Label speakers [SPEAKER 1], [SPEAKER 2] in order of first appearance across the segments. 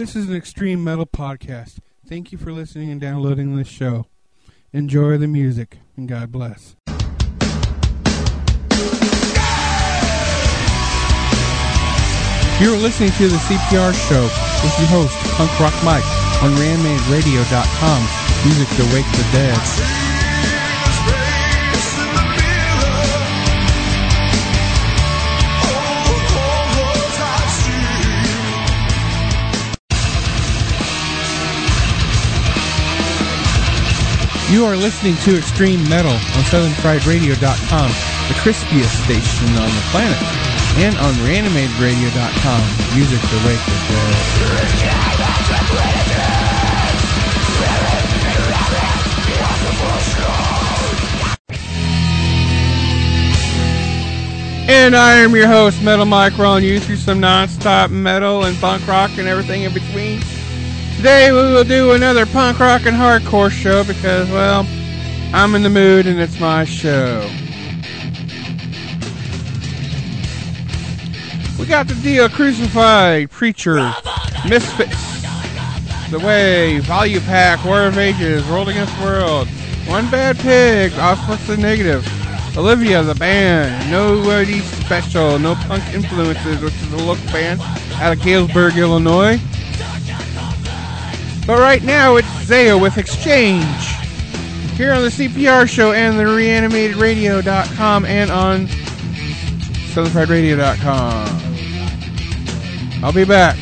[SPEAKER 1] This is an extreme metal podcast. Thank you for listening and downloading this show. Enjoy the music, and God bless. You're listening to the CPR show with your host, Punk Rock Mike, on ReanimatedRadio.com. Music to wake the dead. You are listening to Extreme Metal on SouthernFriedRadio.com, the crispiest station on the planet, and on ReanimatedRadio.com. Music to wake the dead. And I am your host, Metal Mike, rolling you through some non-stop metal and punk rock and everything in between. Today we will do another punk rock and hardcore show because, well, I'm in the mood and it's my show. We got the deal Crucified, Preacher, Misfits, The Way, Value Pack, War of Ages, World Against World, One Bad Pig, Offspring the Negative, Olivia the band, Nobody Special, No Punk Influences, which is a local band out of Galesburg, Illinois. But right now it's Zaya with Exchange. Here on the CPR show and the reanimatedradio.com and on southernfriedradio.com. I'll be back.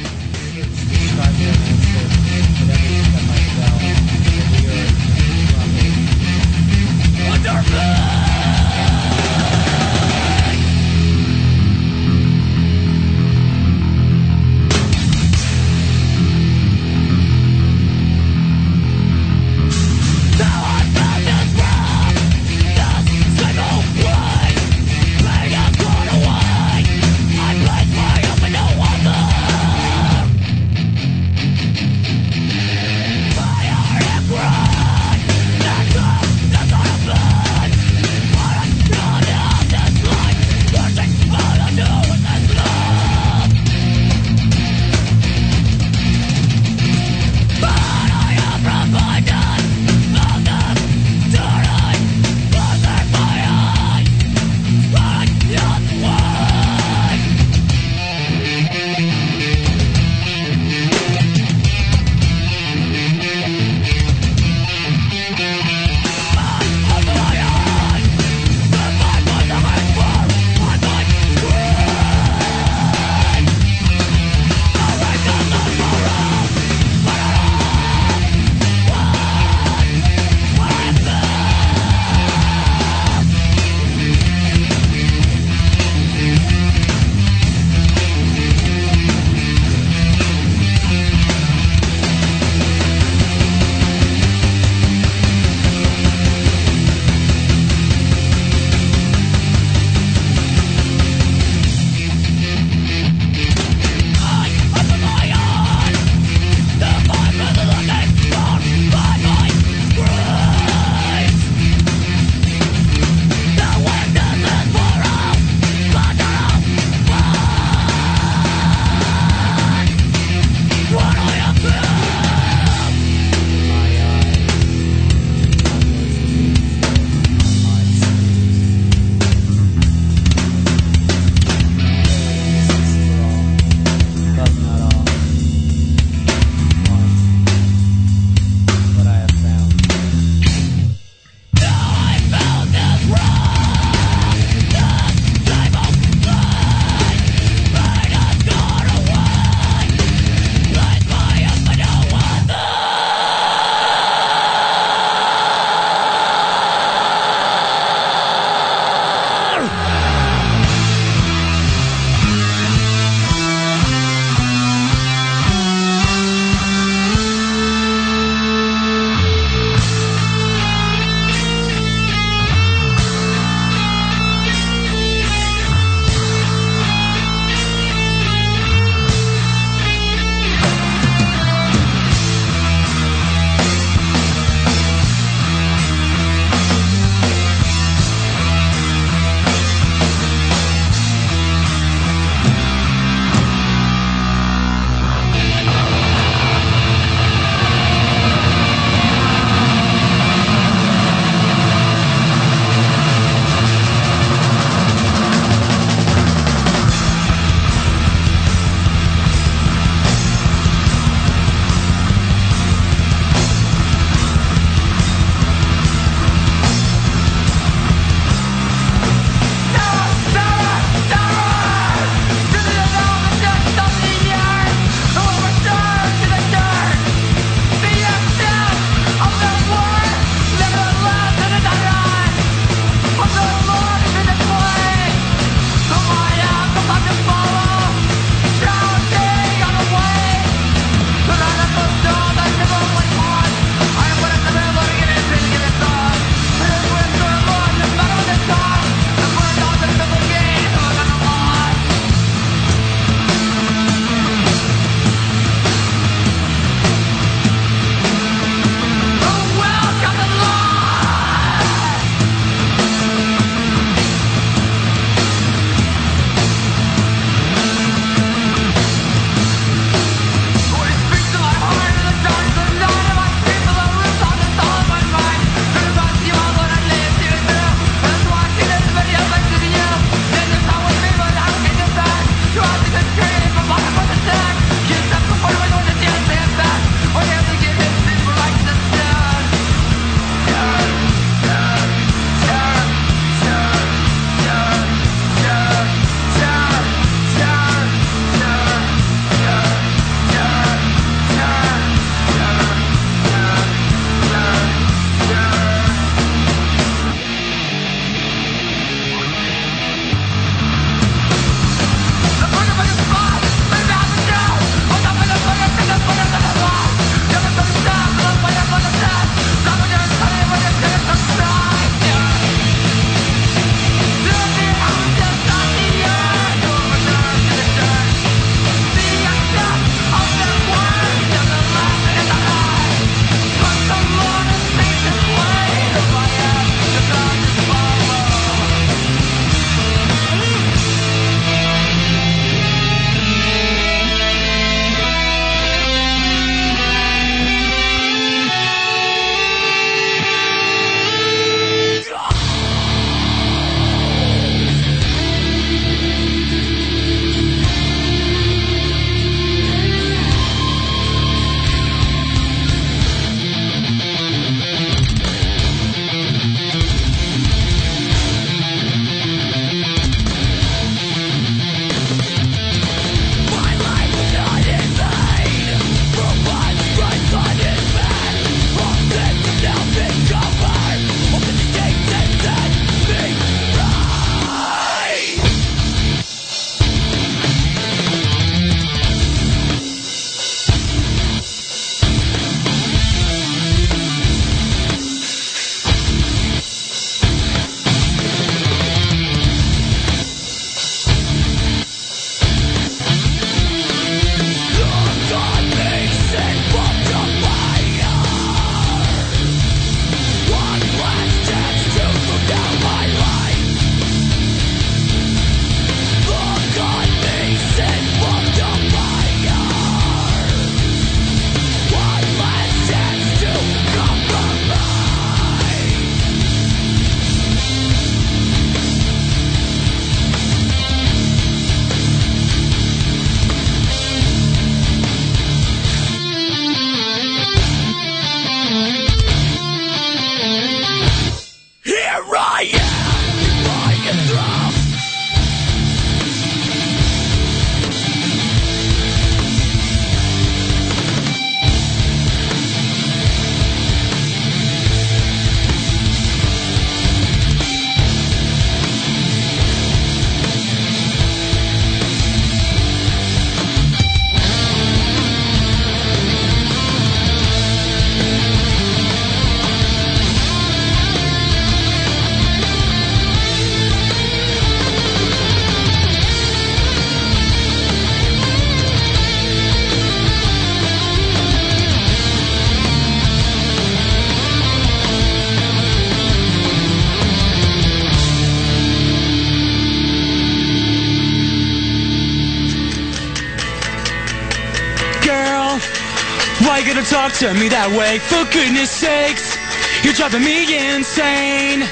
[SPEAKER 2] turn me that way For goodness sakes, you're driving me insane.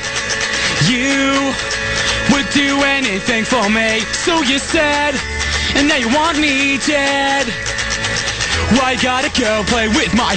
[SPEAKER 2] You would do anything for me. So you said, and now you want me dead. Why well, gotta go play with my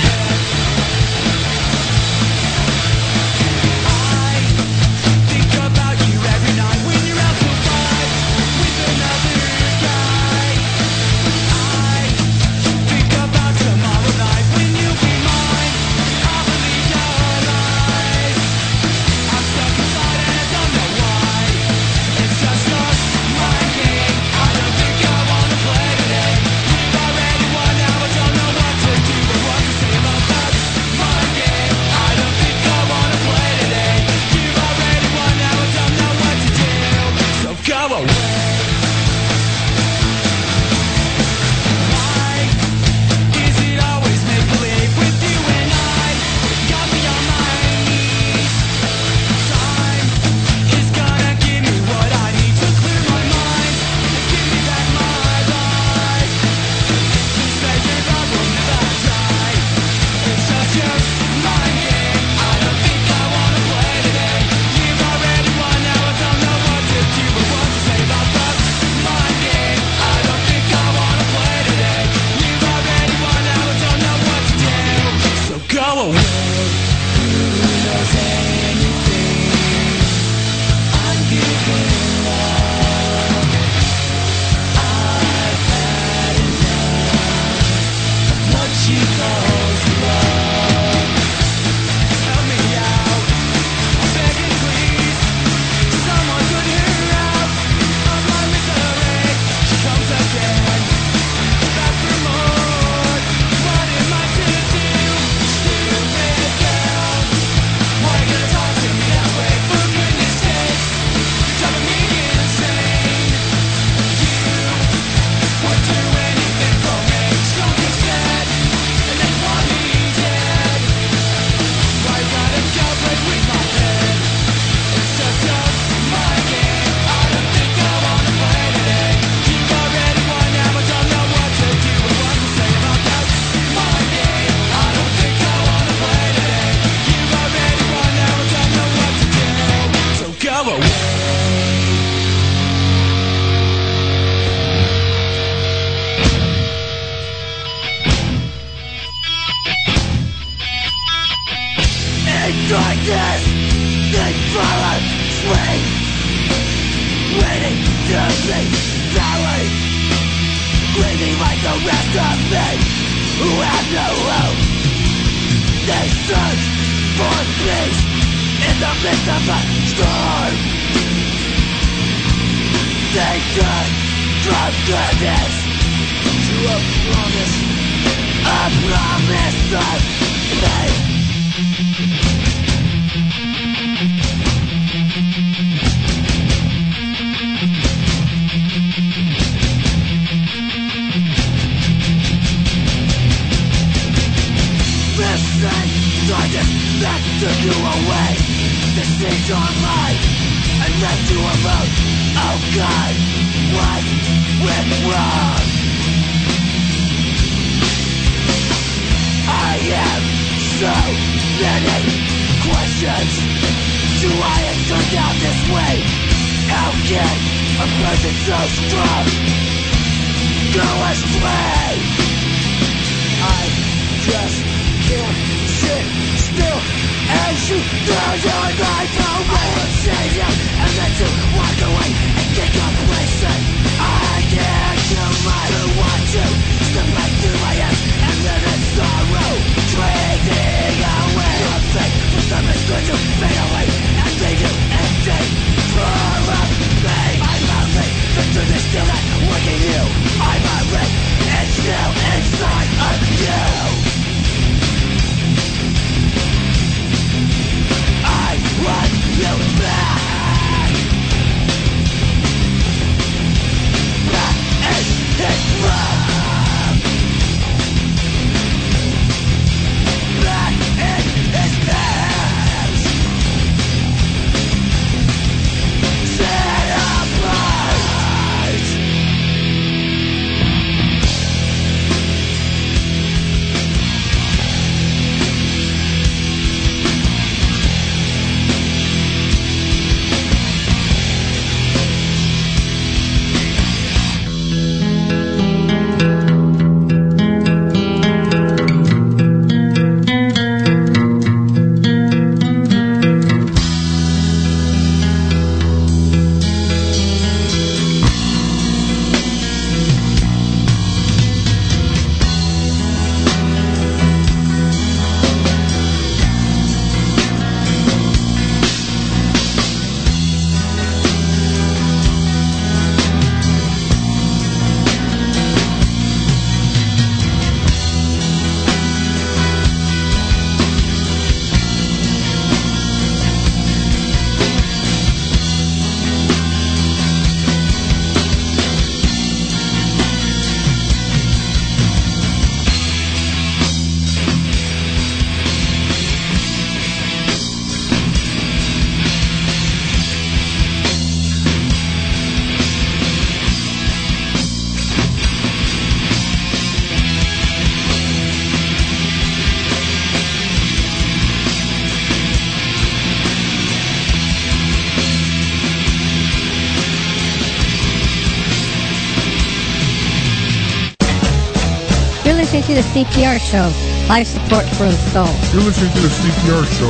[SPEAKER 2] the
[SPEAKER 3] CPR show, life support for the soul.
[SPEAKER 4] You're listening to the CPR show,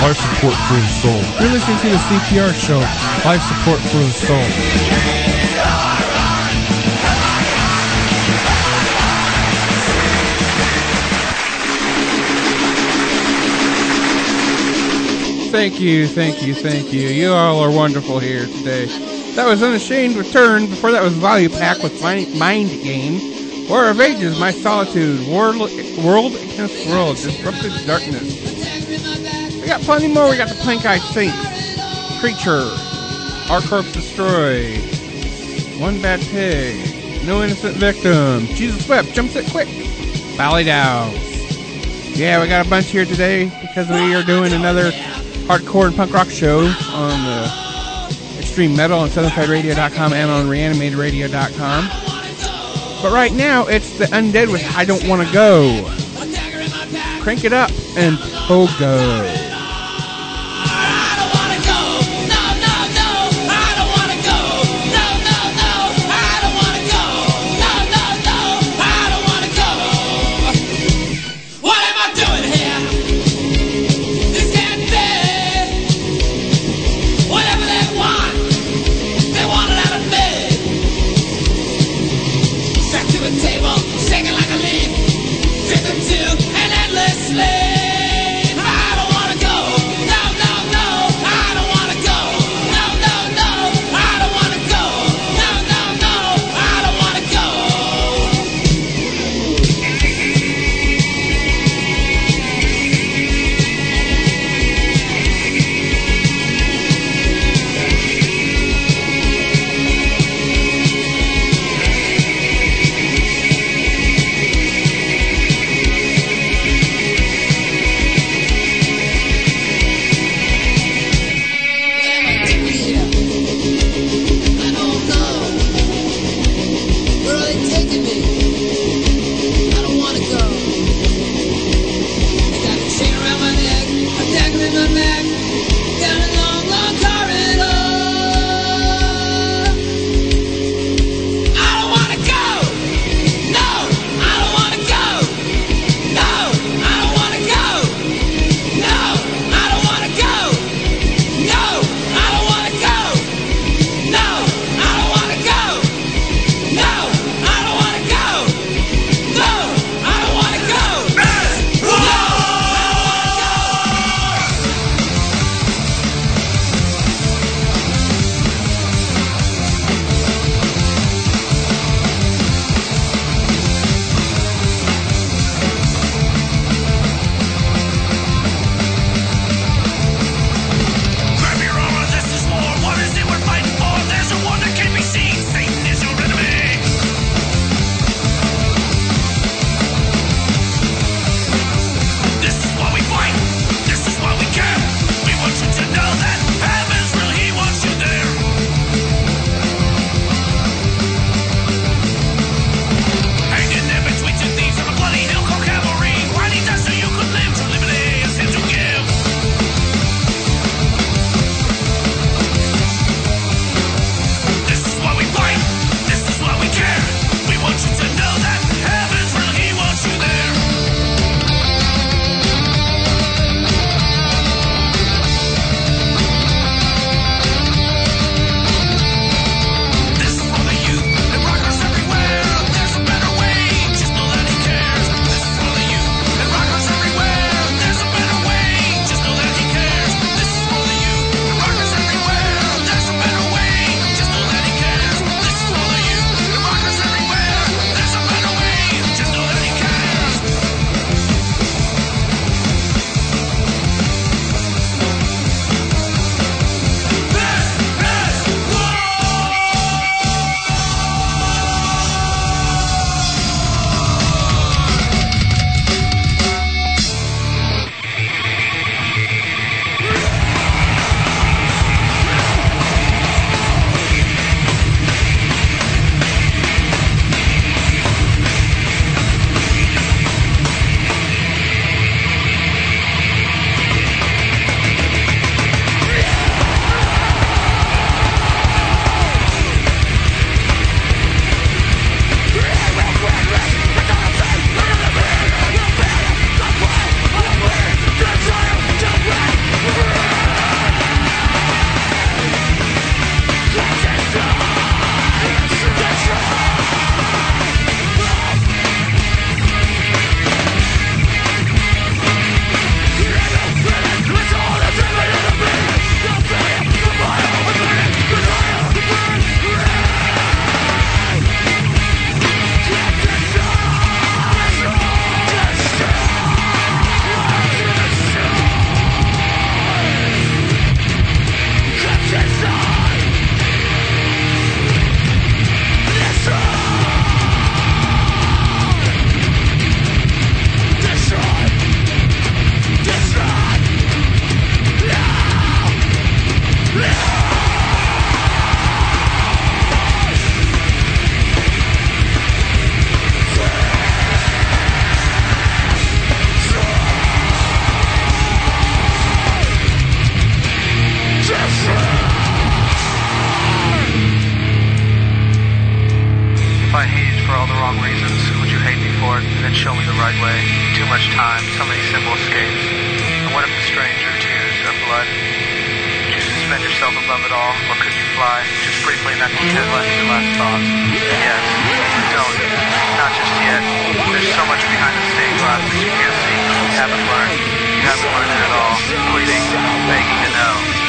[SPEAKER 4] life support for the soul.
[SPEAKER 5] You're listening to the CPR show, life support for the soul.
[SPEAKER 1] Thank you, thank you, thank you. You all are wonderful here today. That was Unashamed Return. Before that was Value Pack with Mind, Mind Game. War of Ages, My Solitude. World, world Against World. Disrupted Darkness. We got plenty more. We got the Plank Eye Saints. Creature. Our Corpse Destroy. One Bad Pig. No Innocent Victim. Jesus Wept. Jumps it quick. Valley Down. Yeah, we got a bunch here today because we are doing another hardcore and punk rock show on the Extreme Metal on SouthernFriedRadio.com and on ReanimatedRadio.com. But right now, it's the Undead with I Don't Want to Go. Crank it up and pogo.
[SPEAKER 2] wrong reasons, would you hate me for it, and then show me the right way? Too much time, so many simple escapes. And what if the stranger, tears, or blood? Would you suspend yourself above it all, or could you fly? Just briefly, not to headlines your last thoughts. Yes, don't. Not just yet. There's so much behind the stained glass that you can't see. You haven't learned. You haven't learned it at all. Pleading, begging to know.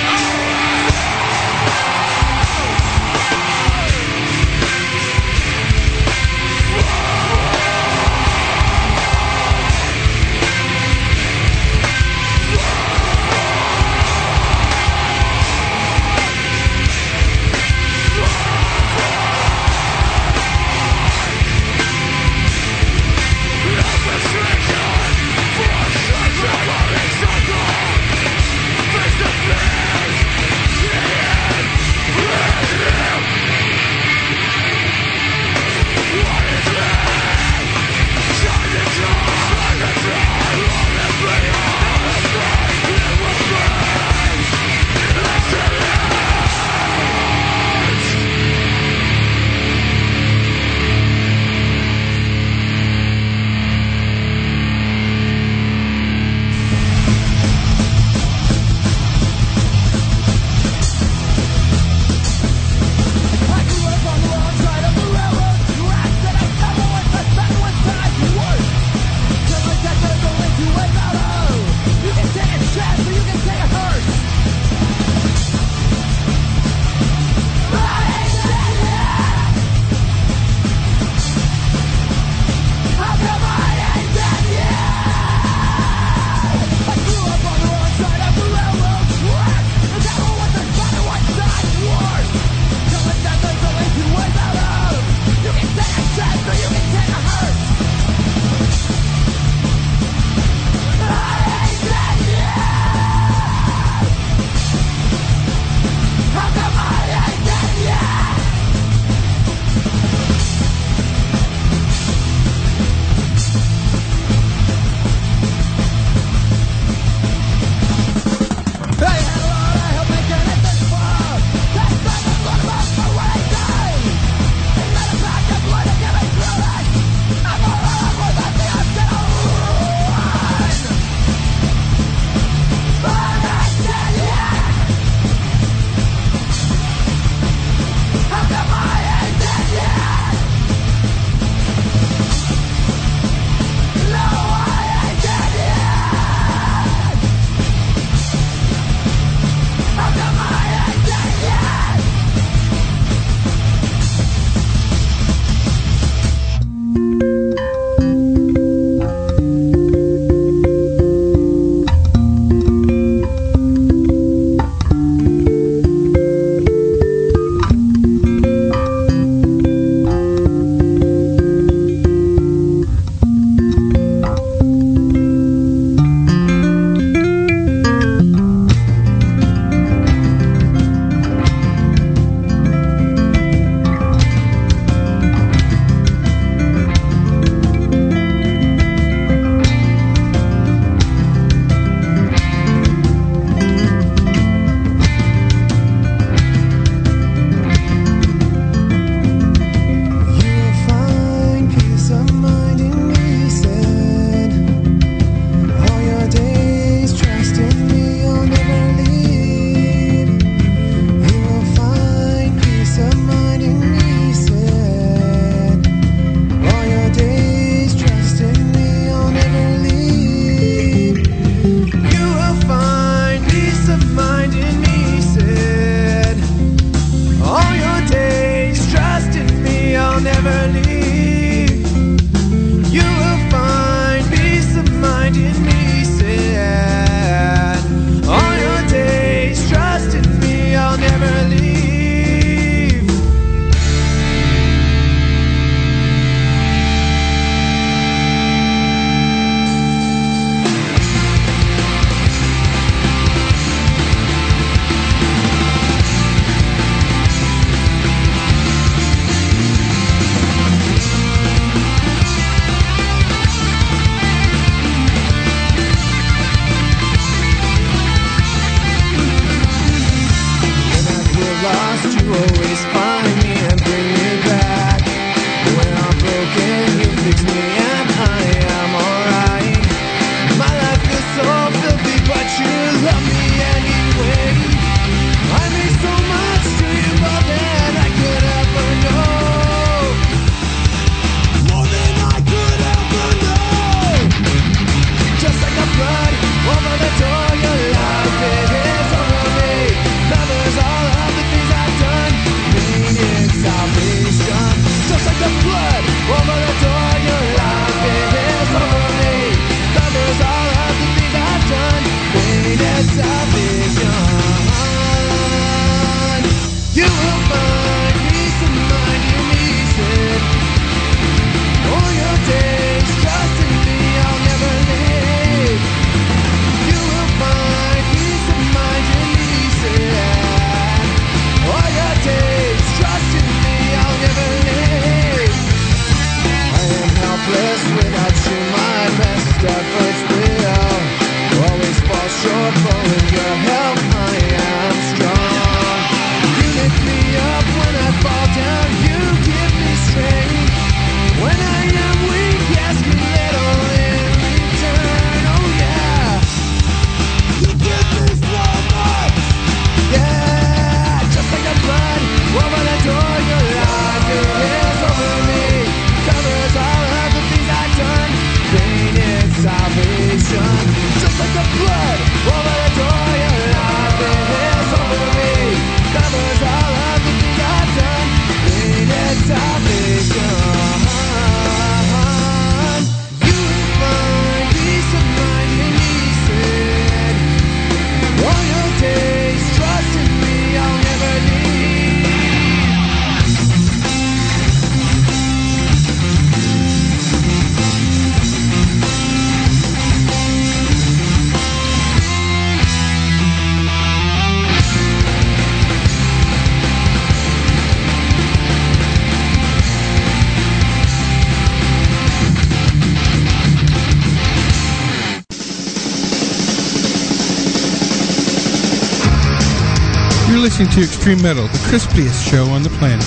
[SPEAKER 1] Extreme Metal, the crispiest show on the planet.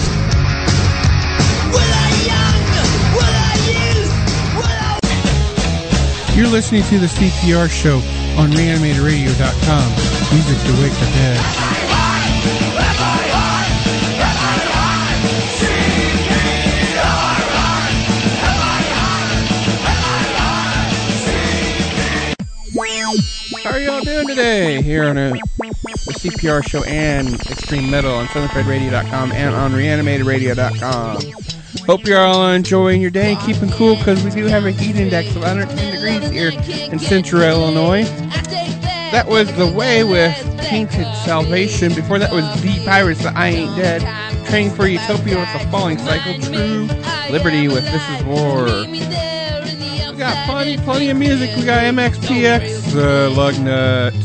[SPEAKER 1] You're listening to the CPR show on reanimatedradio.com. Music to wake the dead. How are y'all doing today? Here on a, CPR show and Extreme Metal on SouthernFriedRadio.com and on ReanimatedRadio.com. Hope you're all enjoying your day and keeping cool because we do have a heat index of 110 degrees here in central Illinois. That was The Way with Painted Salvation. Before that was The Pirates, The I Ain't Dead. Training for Utopia with The Falling Cycle. True Liberty with This Is War. We got plenty, plenty of music. We got MXPX, the uh, Lugnut,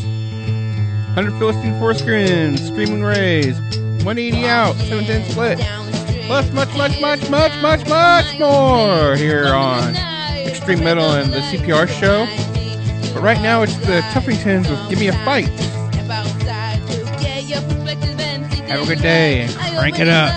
[SPEAKER 1] 100 Philistine Screens, Screaming Rays, 180 out, 710 split, plus much, much, much, much, much, much more here on Extreme Metal and the CPR show. But right now it's the Tuffingtons with Give Me a Fight. Have a good day and crank it up.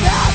[SPEAKER 6] Think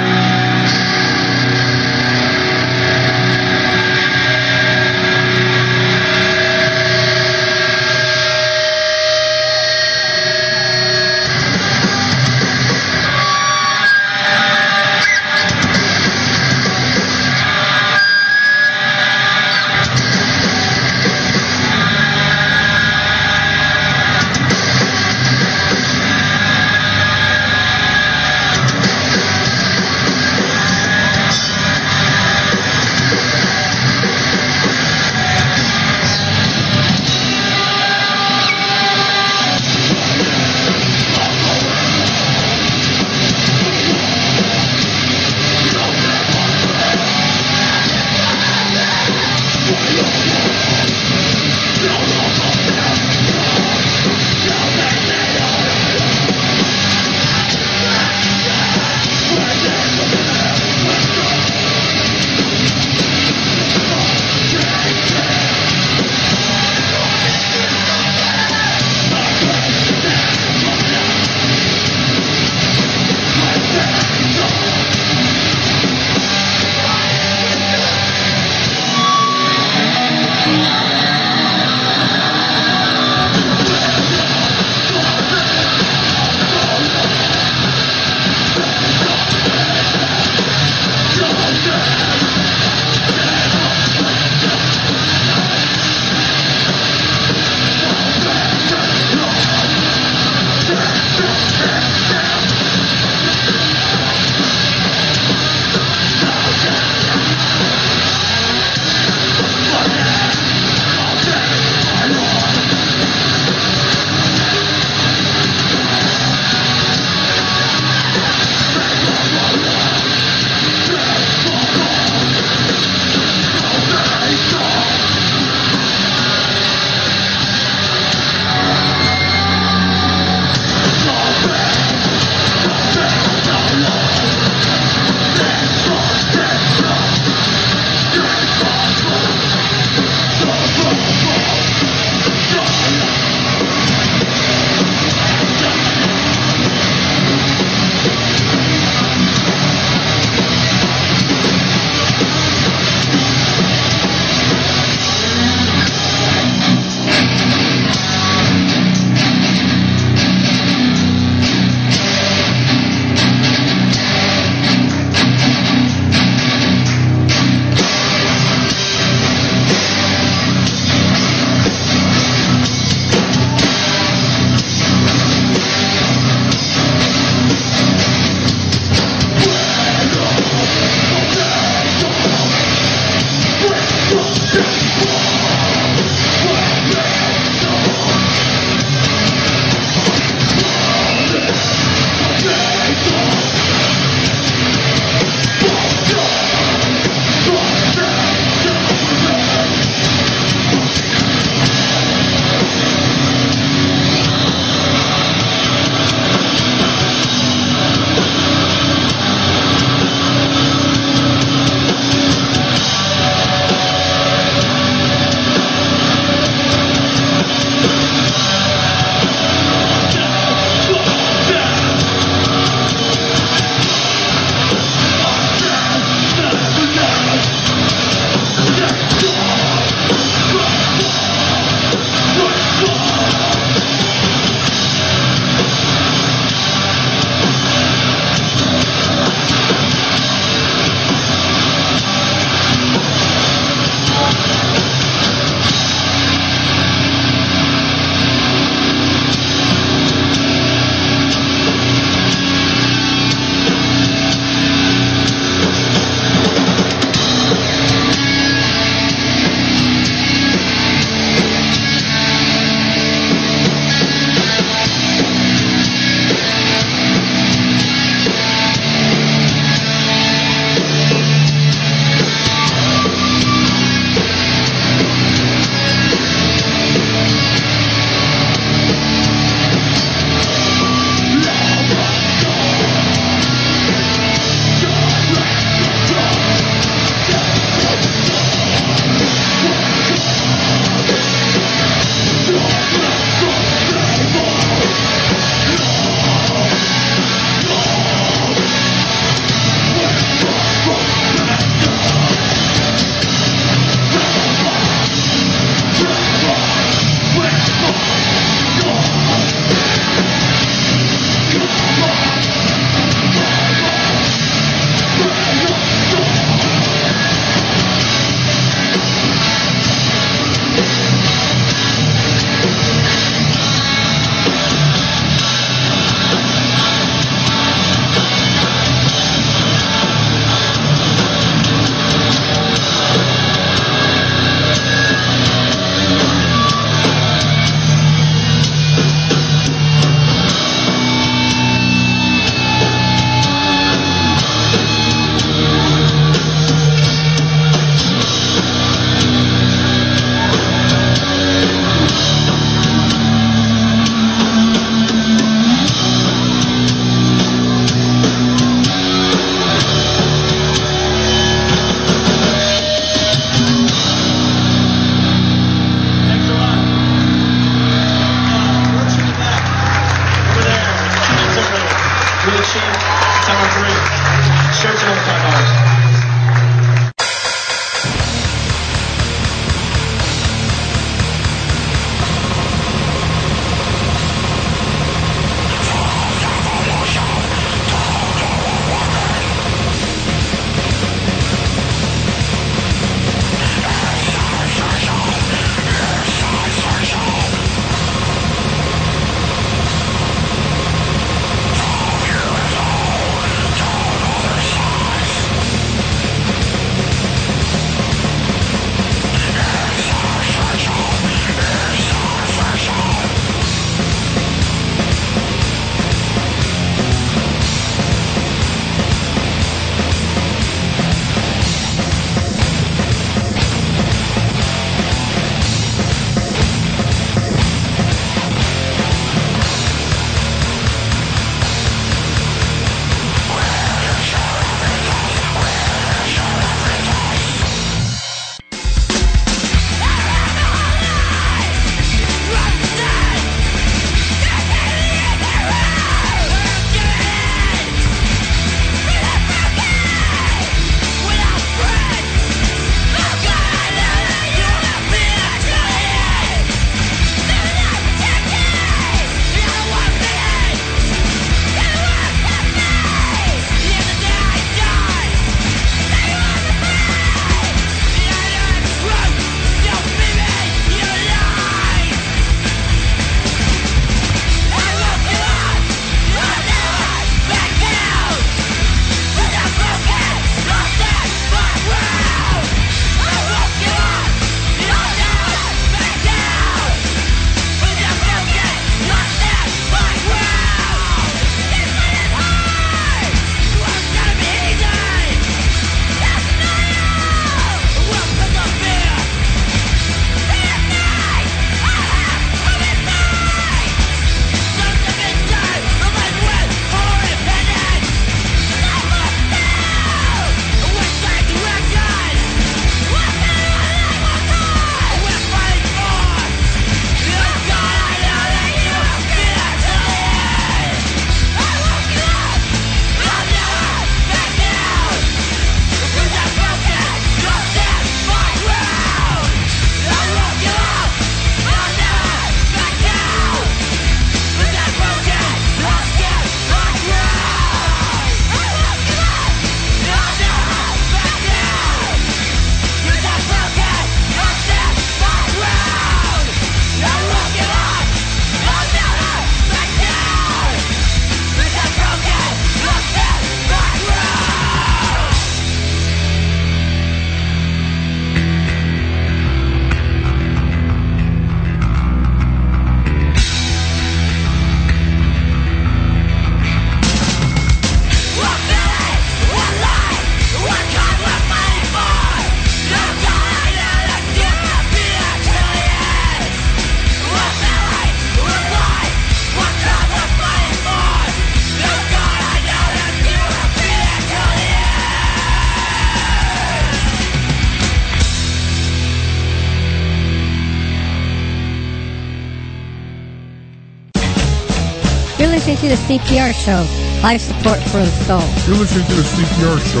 [SPEAKER 3] to the CPR show, Life Support for the Soul.
[SPEAKER 4] You're listening to the CPR show,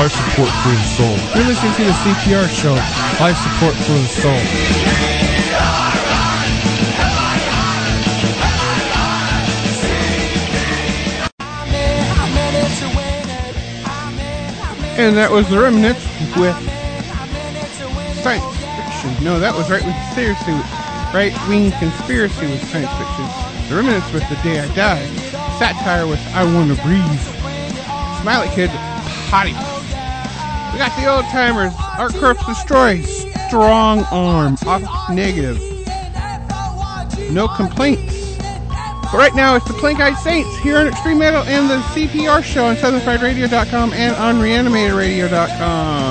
[SPEAKER 4] Life Support for the Soul.
[SPEAKER 1] You're listening to the CPR show, Life Support for the Soul.
[SPEAKER 5] And that was The Remnants with Science Fiction. No, that was right with Conspiracy. Right Wing Conspiracy with Science Fiction. The Remnants with The Day I Die satire with I Wanna Breathe. Smiley Kid, Hottie. We got the old timers, Art Corpse Destroy, Strong Arm, Off Negative. No complaints. But right now it's the Plank Eyed Saints here on Extreme Metal and the CPR show on SouthernFriedRadio.com and on ReanimatedRadio.com.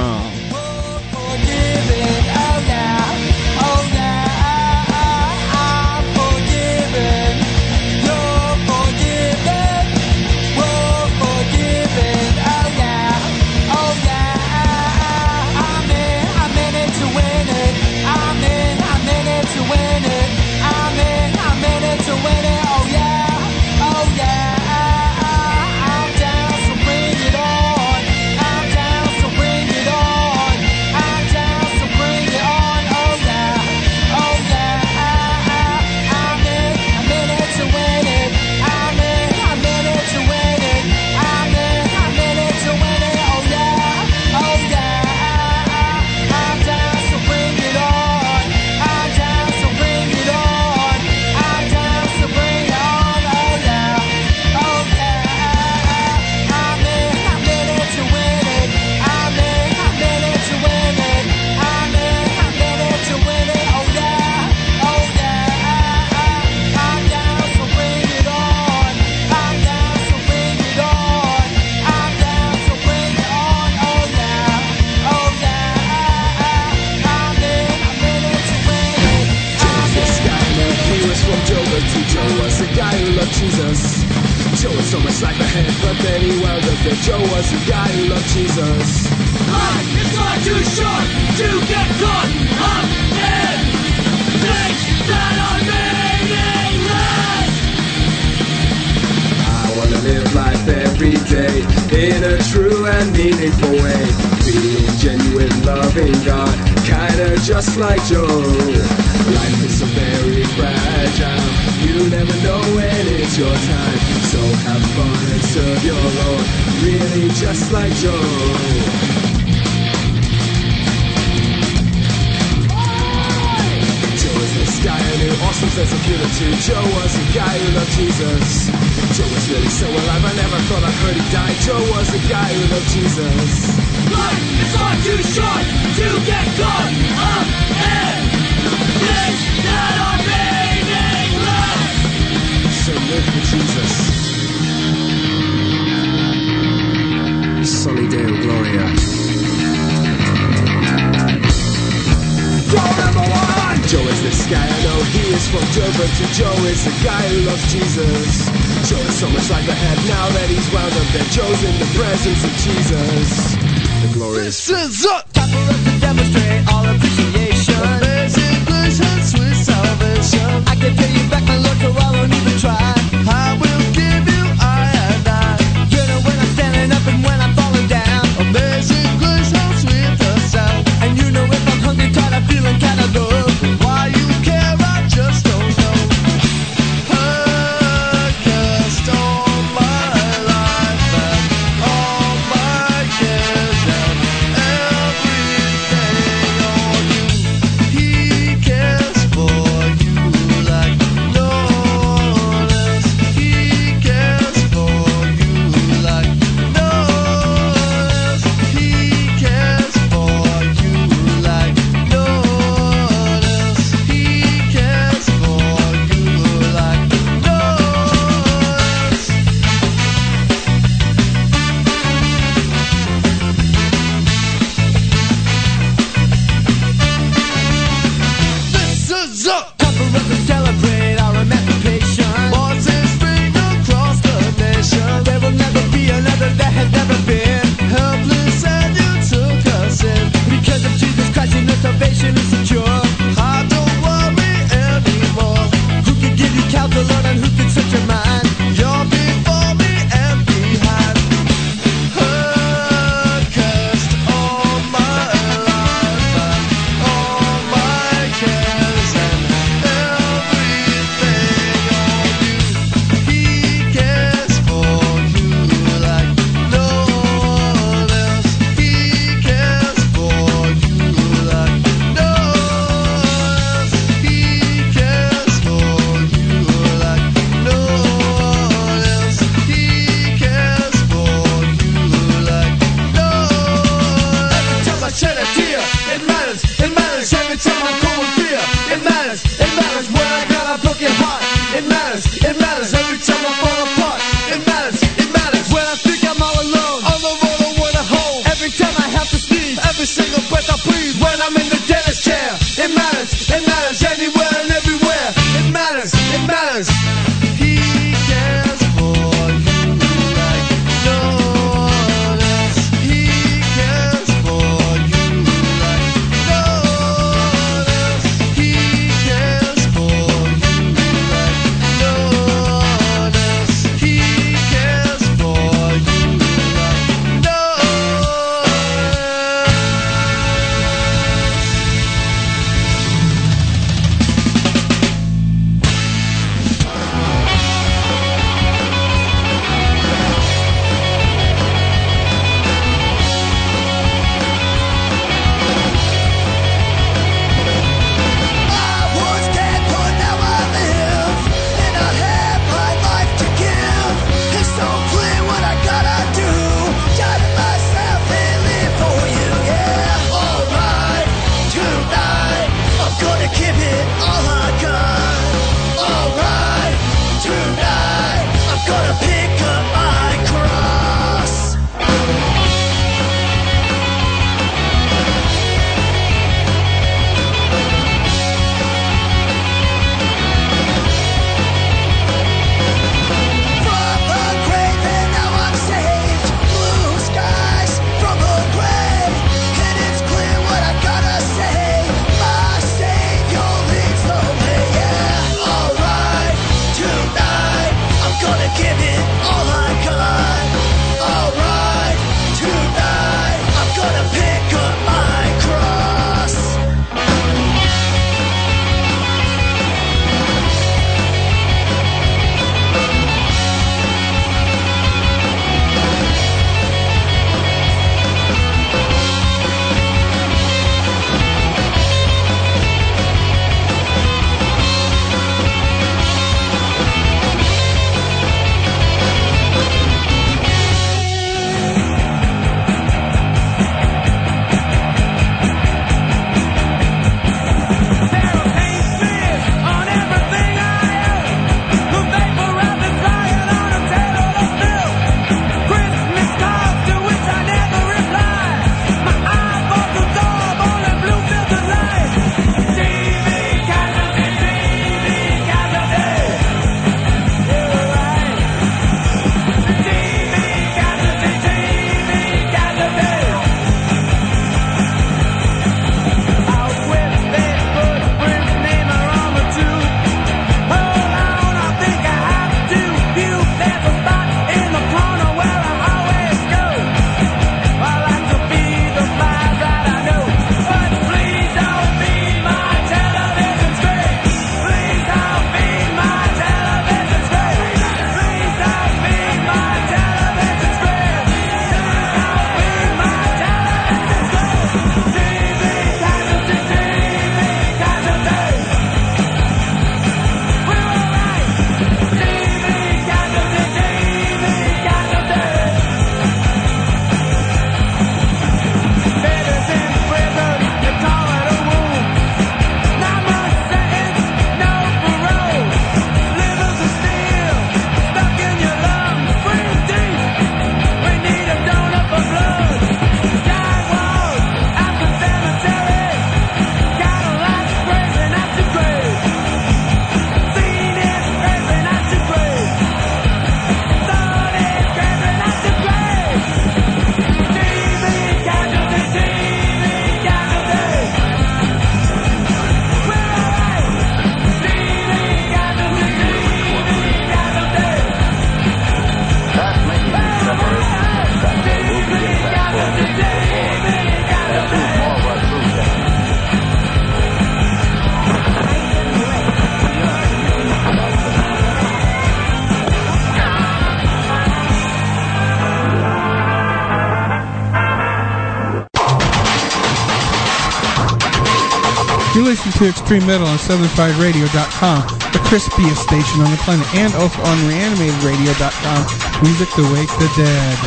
[SPEAKER 7] to
[SPEAKER 1] Extreme Metal on SouthernFriedRadio.com, the crispiest station on the planet, and also on ReanimatedRadio.com, music to wake the dead.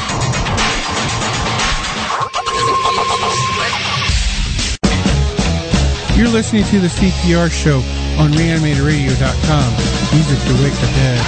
[SPEAKER 1] You're listening to the CPR show on reanimatedradio.com. Music to wake the dead.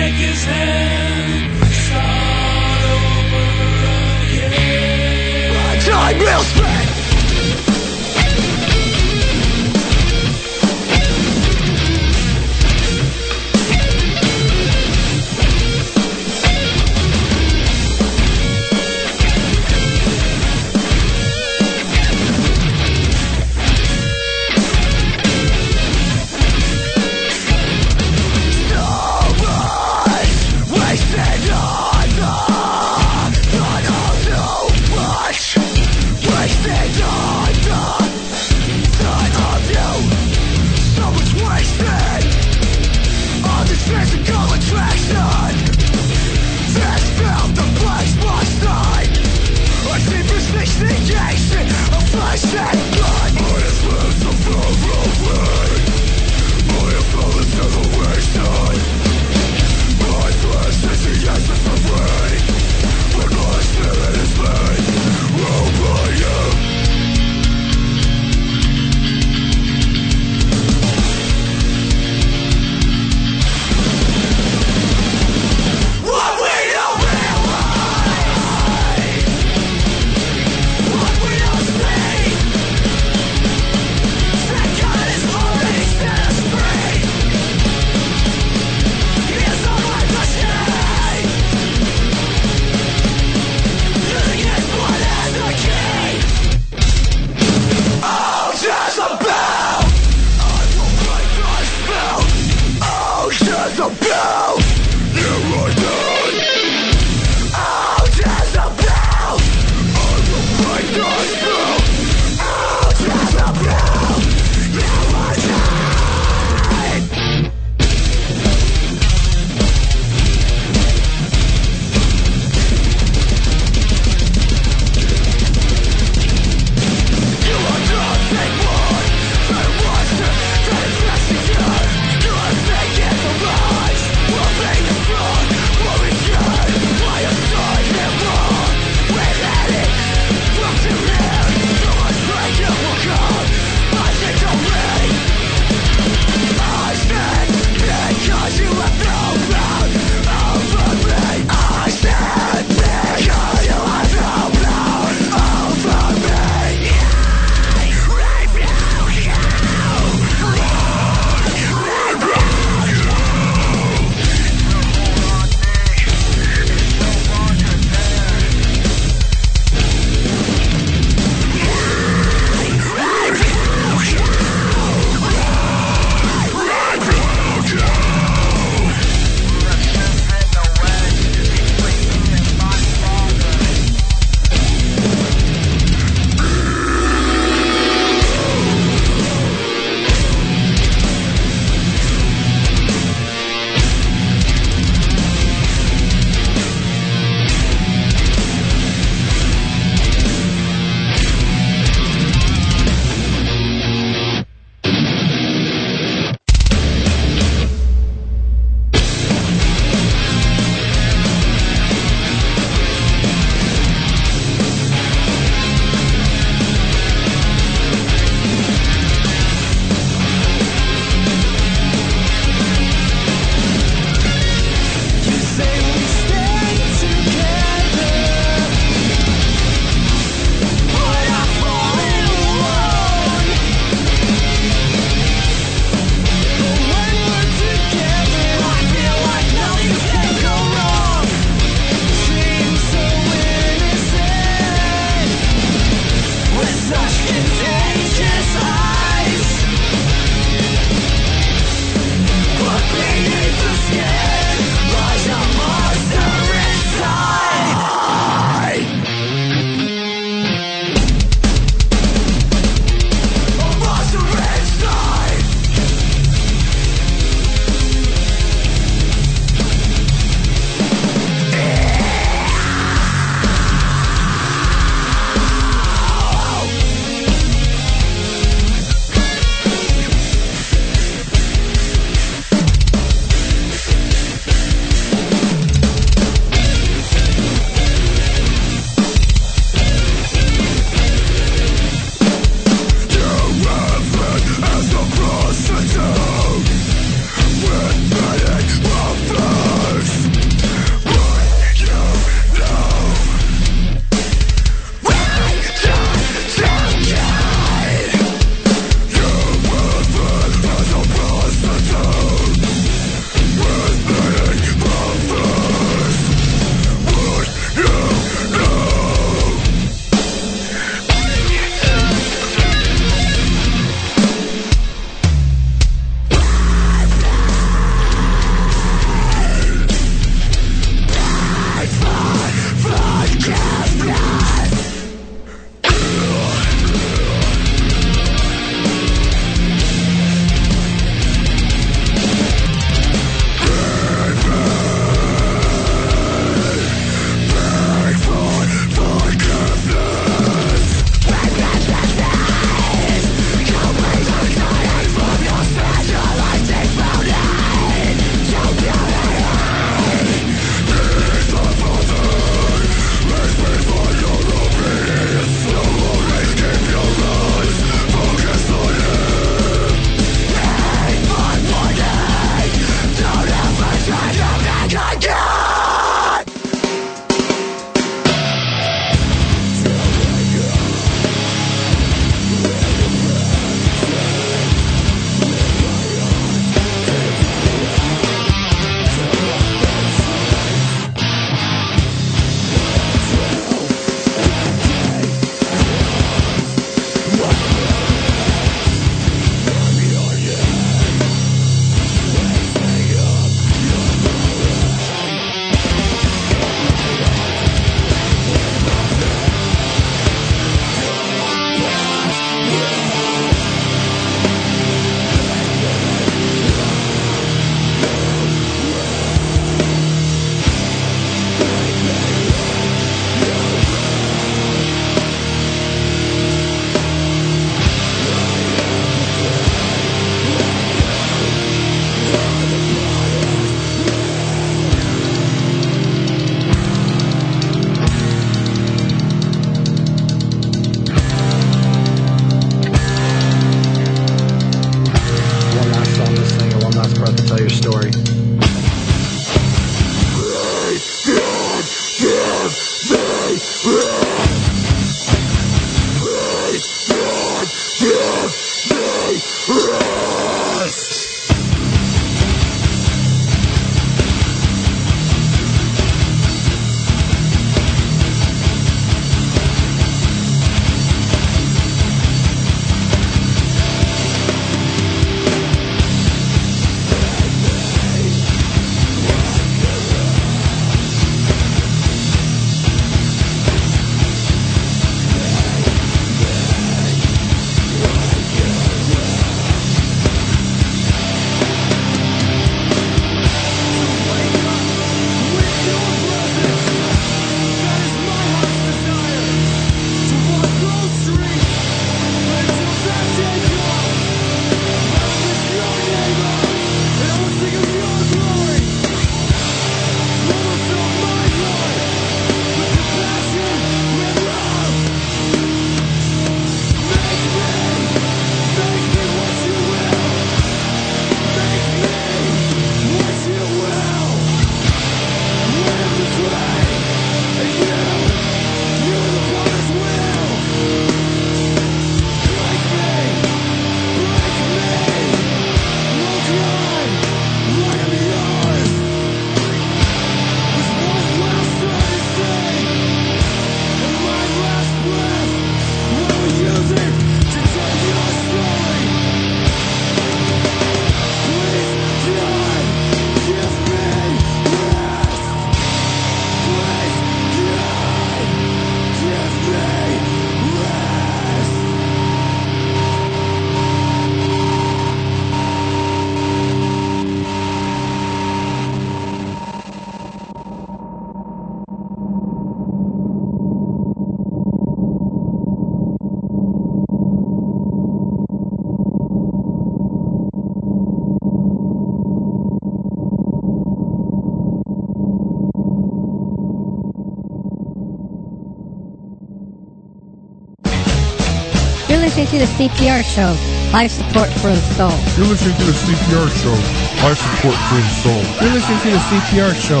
[SPEAKER 8] To the
[SPEAKER 3] CPR show. Life support for the soul.
[SPEAKER 4] You're listening to the CPR show. Life support for the soul.
[SPEAKER 5] You're listening to the CPR show.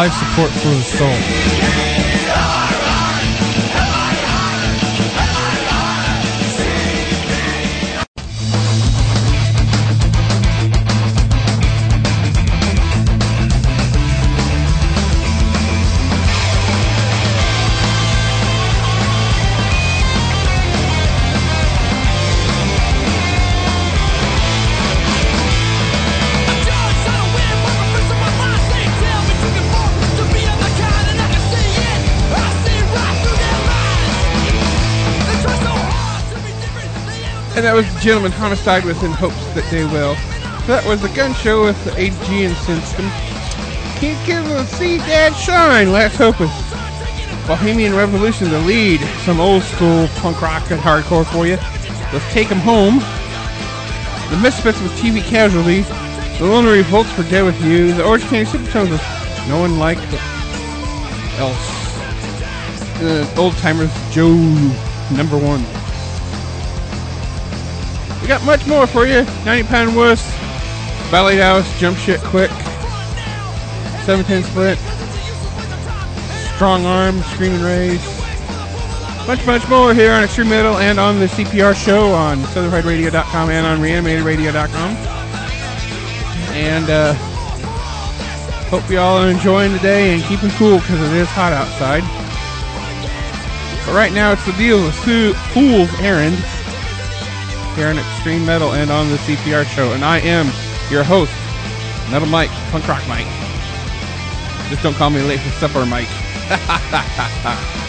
[SPEAKER 5] Life support for the soul.
[SPEAKER 1] Gentleman Homicide with In Hopes That They Will. That was the gun show with the AG and System. Can't give a see dad shine. Last hope with Bohemian Revolution, the lead. Some old school punk rock and hardcore for you. Let's take 'em home. The Misfits with TV Casualty. The Lone Revolts for Dead with You. The Orange County Supertones with No One Like. Else. The Old Timers Joe number one. Got much more for you. 90 pound wuss, ballet house, jump shit quick, 710 split, strong arm, screaming rays. Much, much more here on Extreme Metal and on the CPR show on SouthernFriedRadio.com and on ReanimatedRadio.com. And uh, hope you all are enjoying the day and keeping cool because it is hot outside. But right now it's the deal with Fool's Errand here on Extreme Metal and on the CPR show. And I am your host, Metal Mike, Punk Rock Mike. Just don't call me late for supper, Mike.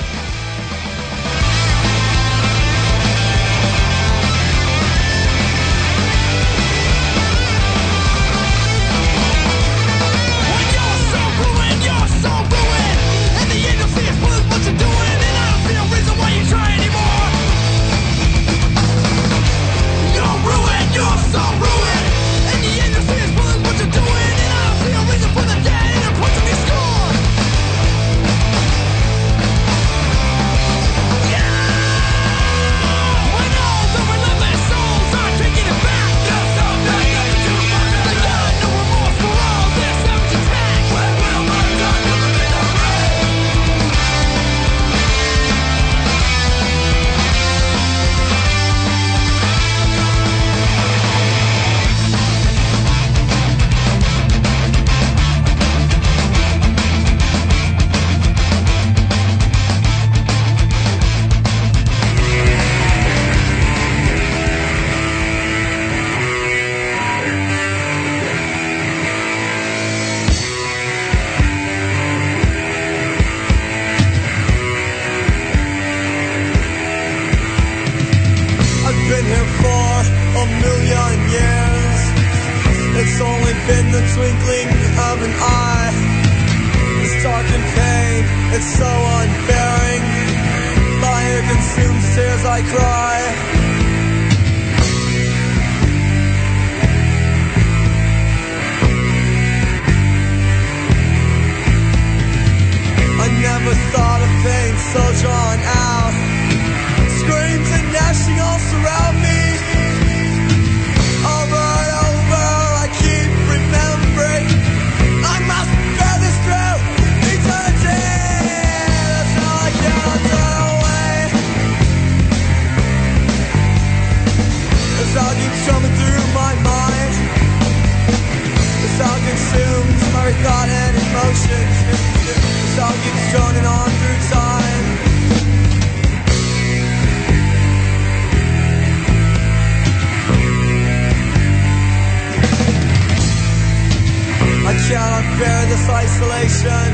[SPEAKER 6] bear this isolation.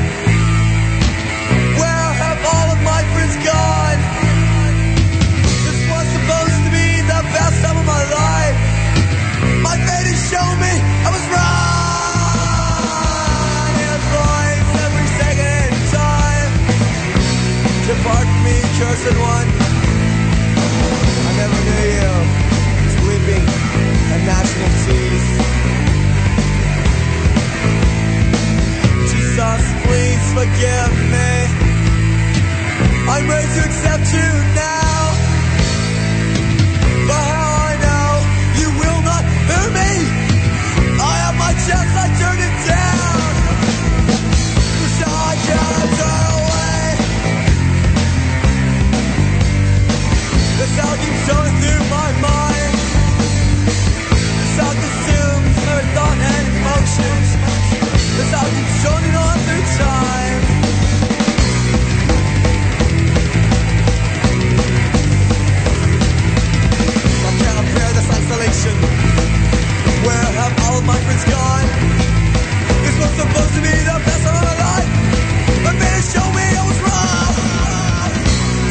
[SPEAKER 6] Where have all of my friends gone? This was supposed to be the best time of my life. My fate has shown me I was wrong. It voice every second time. Depart me, cursed one. I never knew you. It's weeping and national teeth. Jesus, please forgive me. I'm ready to accept you now. But how I know you will not hear me. I have my chance, I turned it down. So I cannot turn away. This all keeps going through my mind. This all consumes every thought and emotion. This all keeps droning on through time. I cannot bear this isolation. Where have all of my friends gone? This was supposed to be the best of my life, but man, show me I was wrong.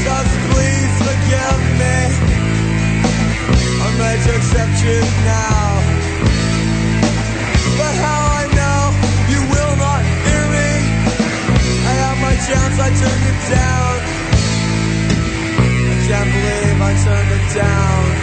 [SPEAKER 6] Just please forgive me. I'm ready to accept you now. Chance, I it down. I can't believe I turned it down.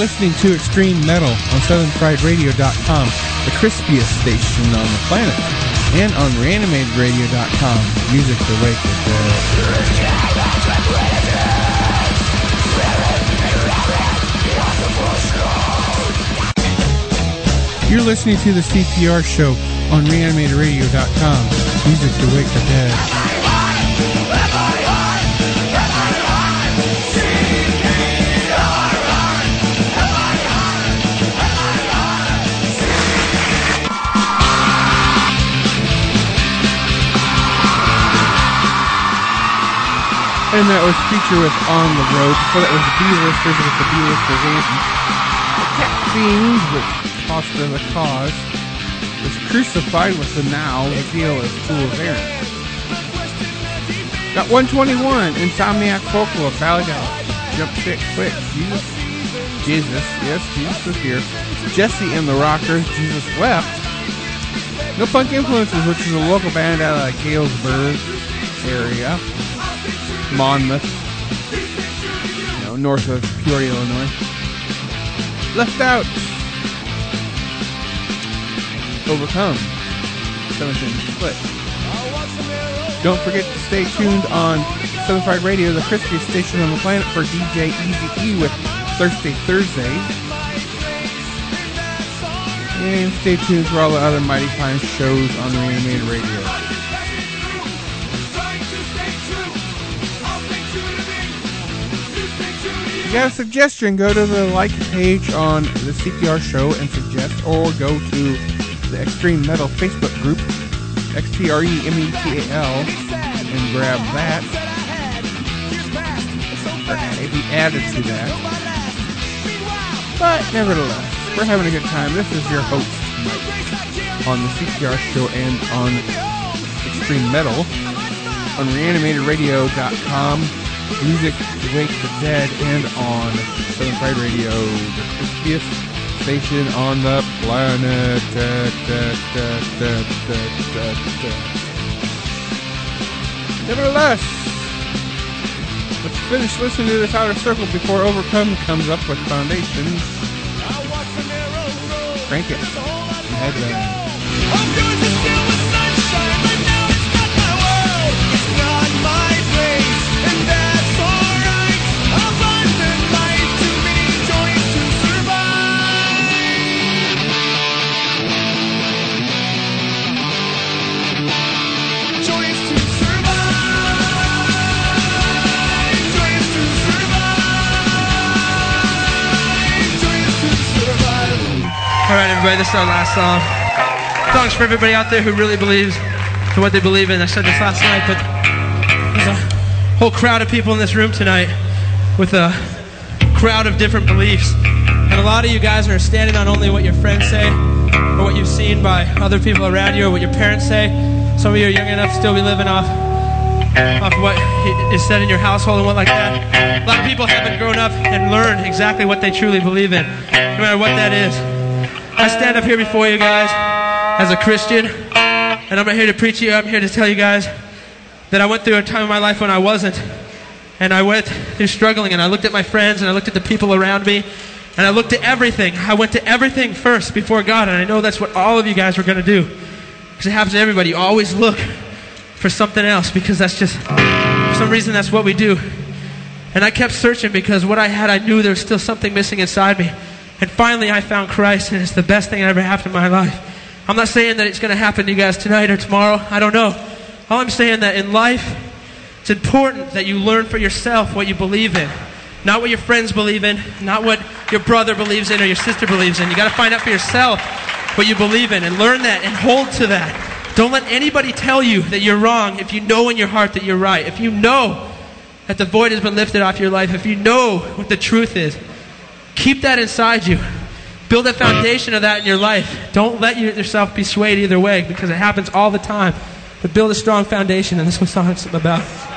[SPEAKER 1] Listening to Extreme Metal on SouthernFriedRadio.com, the crispiest station on the planet, and on ReanimatedRadio.com, music to wake the dead. You're listening to the CPR show on ReanimatedRadio.com, music to wake the dead. And that was feature with On the Road. Before that was the B-listers with the B-listers. The Cat Fiends with of the Cause. Was crucified with the Now, deal is Tool of Aaron. Got 121, Insomniac Folklore, Ballad Jump Stick Quick, Jesus, Jesus, yes, Jesus is here. Jesse and the Rockers, Jesus Wept. No Punk Influences, which is a local band out of Galesburg area. Monmouth, you know, north of Peoria, Illinois. Left out. Overcome. 17 split. Don't forget to stay tuned on Southern Fried Radio, the crispiest station on the planet, for DJ Easy E with Thursday Thursday. And stay tuned for all the other Mighty Fine shows on Reanimated Radio. You got a suggestion, go to the like page on the CPR show and suggest, or go to the Extreme Metal Facebook group, X-T-R-E-M-E-T-A-L, and grab that. Or be added to that. But nevertheless, we're having a good time. This is your host on the CPR show and on Extreme Metal on reanimatedradio.com music to wake the dead and on Southern Fried Radio, the crispiest station on the planet. Da, da, da. Nevertheless, let's finish listening to this outer circle before Overcome comes up with Foundations. Crank it. Headband.
[SPEAKER 9] Everybody. This is our last song. Thanks for everybody out there who really believes to what they believe in. I said this last night, but there's a whole crowd of people in this room tonight with a crowd of different beliefs. And a lot of you guys are standing on only what your friends say or what you've seen by other people around you or what your parents say. Some of you are young enough to still be living off off what is said in your household and what like that. A lot of people haven't grown up and learned exactly what they truly believe in, no matter what that is. I stand up here before you guys as a Christian, and I'm not here to preach you. I'm here to tell you guys that I went through a time in my life when I wasn't, and I went through struggling, and I looked at my friends, and I looked at the people around me, and I looked at everything. I went to everything first before God, and I know that's what all of you guys were going to do. Because it happens to everybody. You always look for something else because that's just, for some reason, that's what we do. And I kept searching because what I had, I knew there was still something missing inside me. And finally, I found Christ, and it's the best thing that ever happened in my life. I'm not saying that it's going to happen to you guys tonight or tomorrow. I don't know. All I'm saying that in life, it's important that you learn for yourself what you believe in. Not what your friends believe in, not what your brother believes in or your sister believes in. You got to find out for yourself what you believe in and learn that and hold to that. Don't let anybody tell you that you're wrong if you know in your heart that you're right. If you know that the void has been lifted off your life, if you know what the truth is, keep that inside you. Build a foundation of that in your life. Don't let yourself be swayed either way because it happens all the time. But build a strong foundation, and this is what song's about.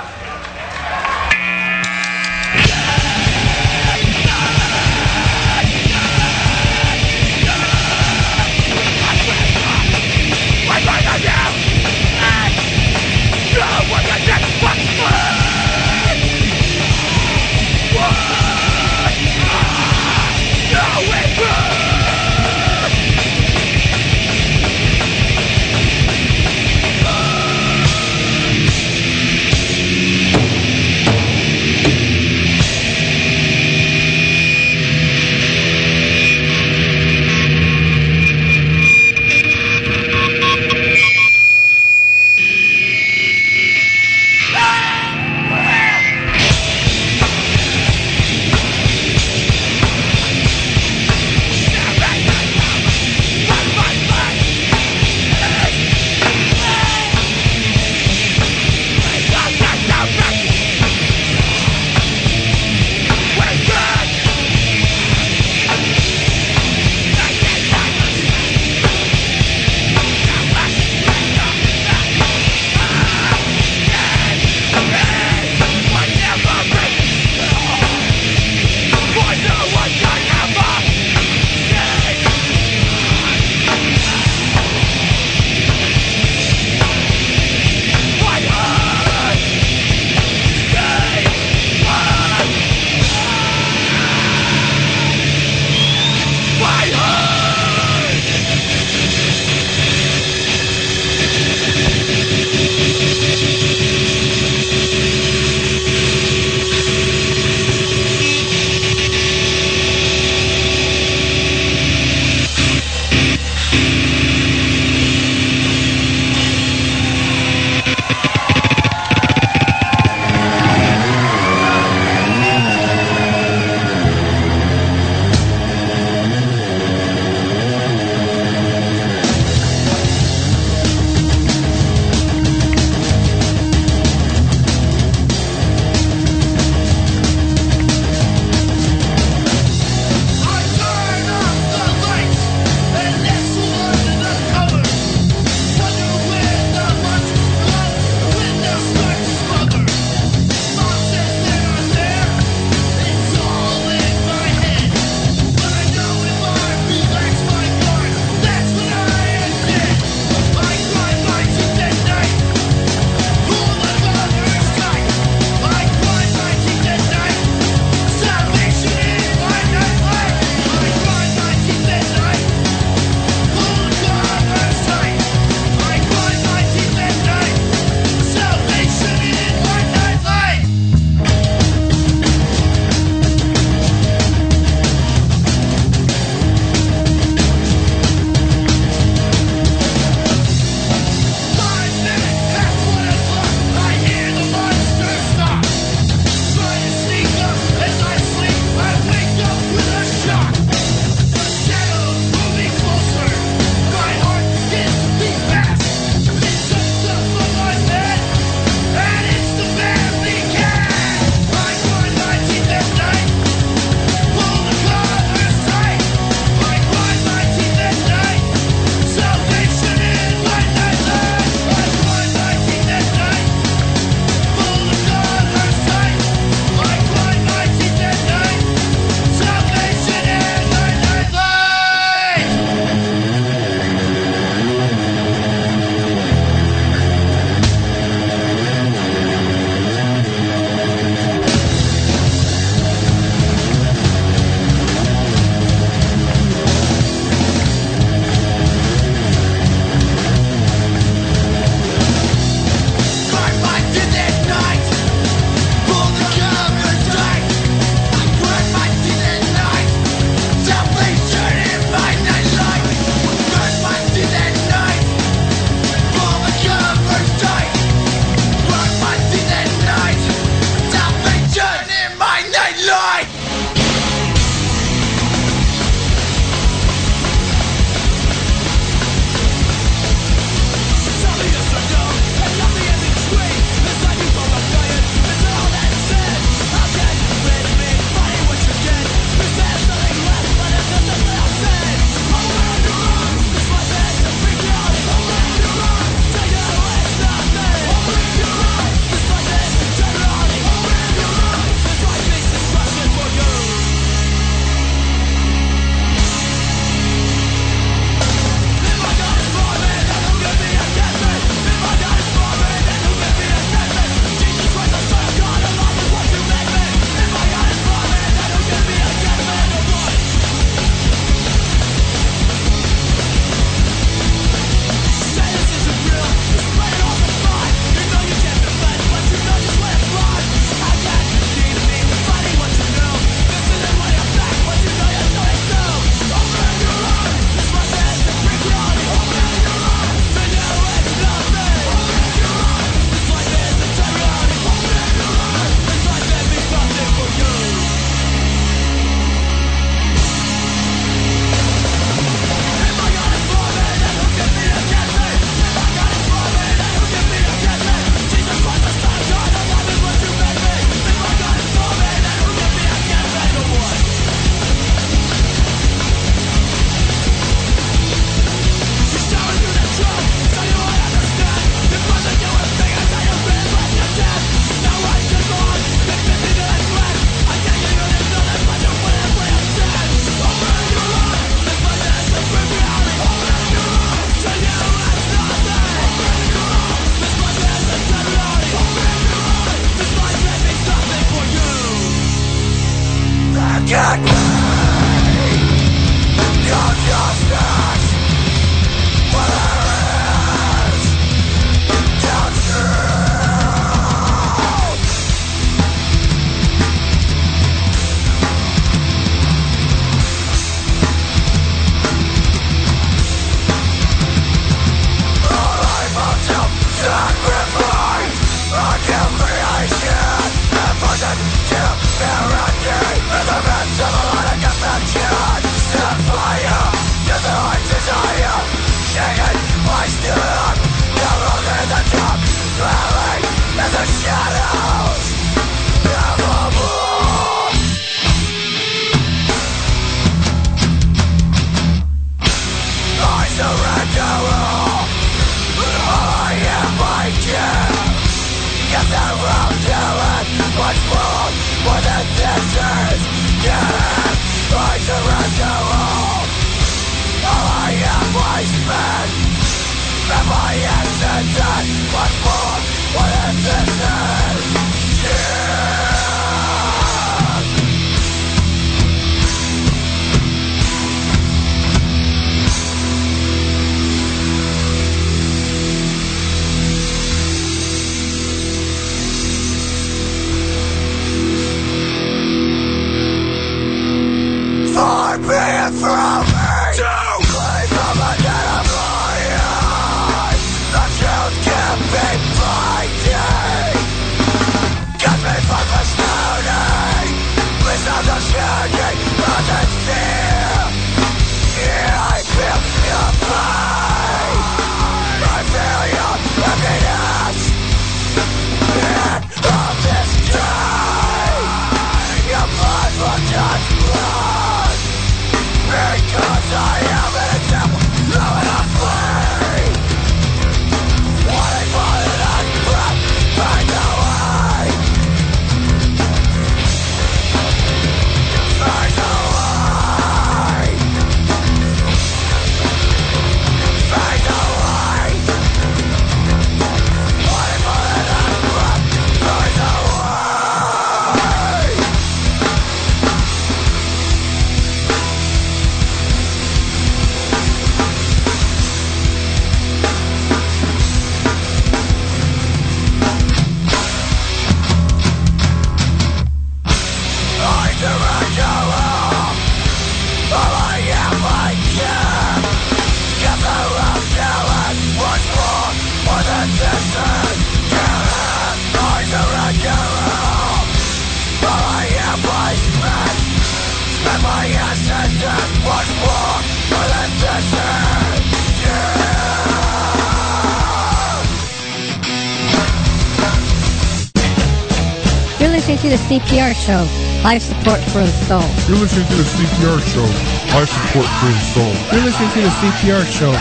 [SPEAKER 3] CPR show. Life support for the soul.
[SPEAKER 4] You're listening to the CPR show. Life support for the soul.
[SPEAKER 1] You're listening to the CPR show.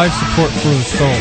[SPEAKER 1] Life support for the soul.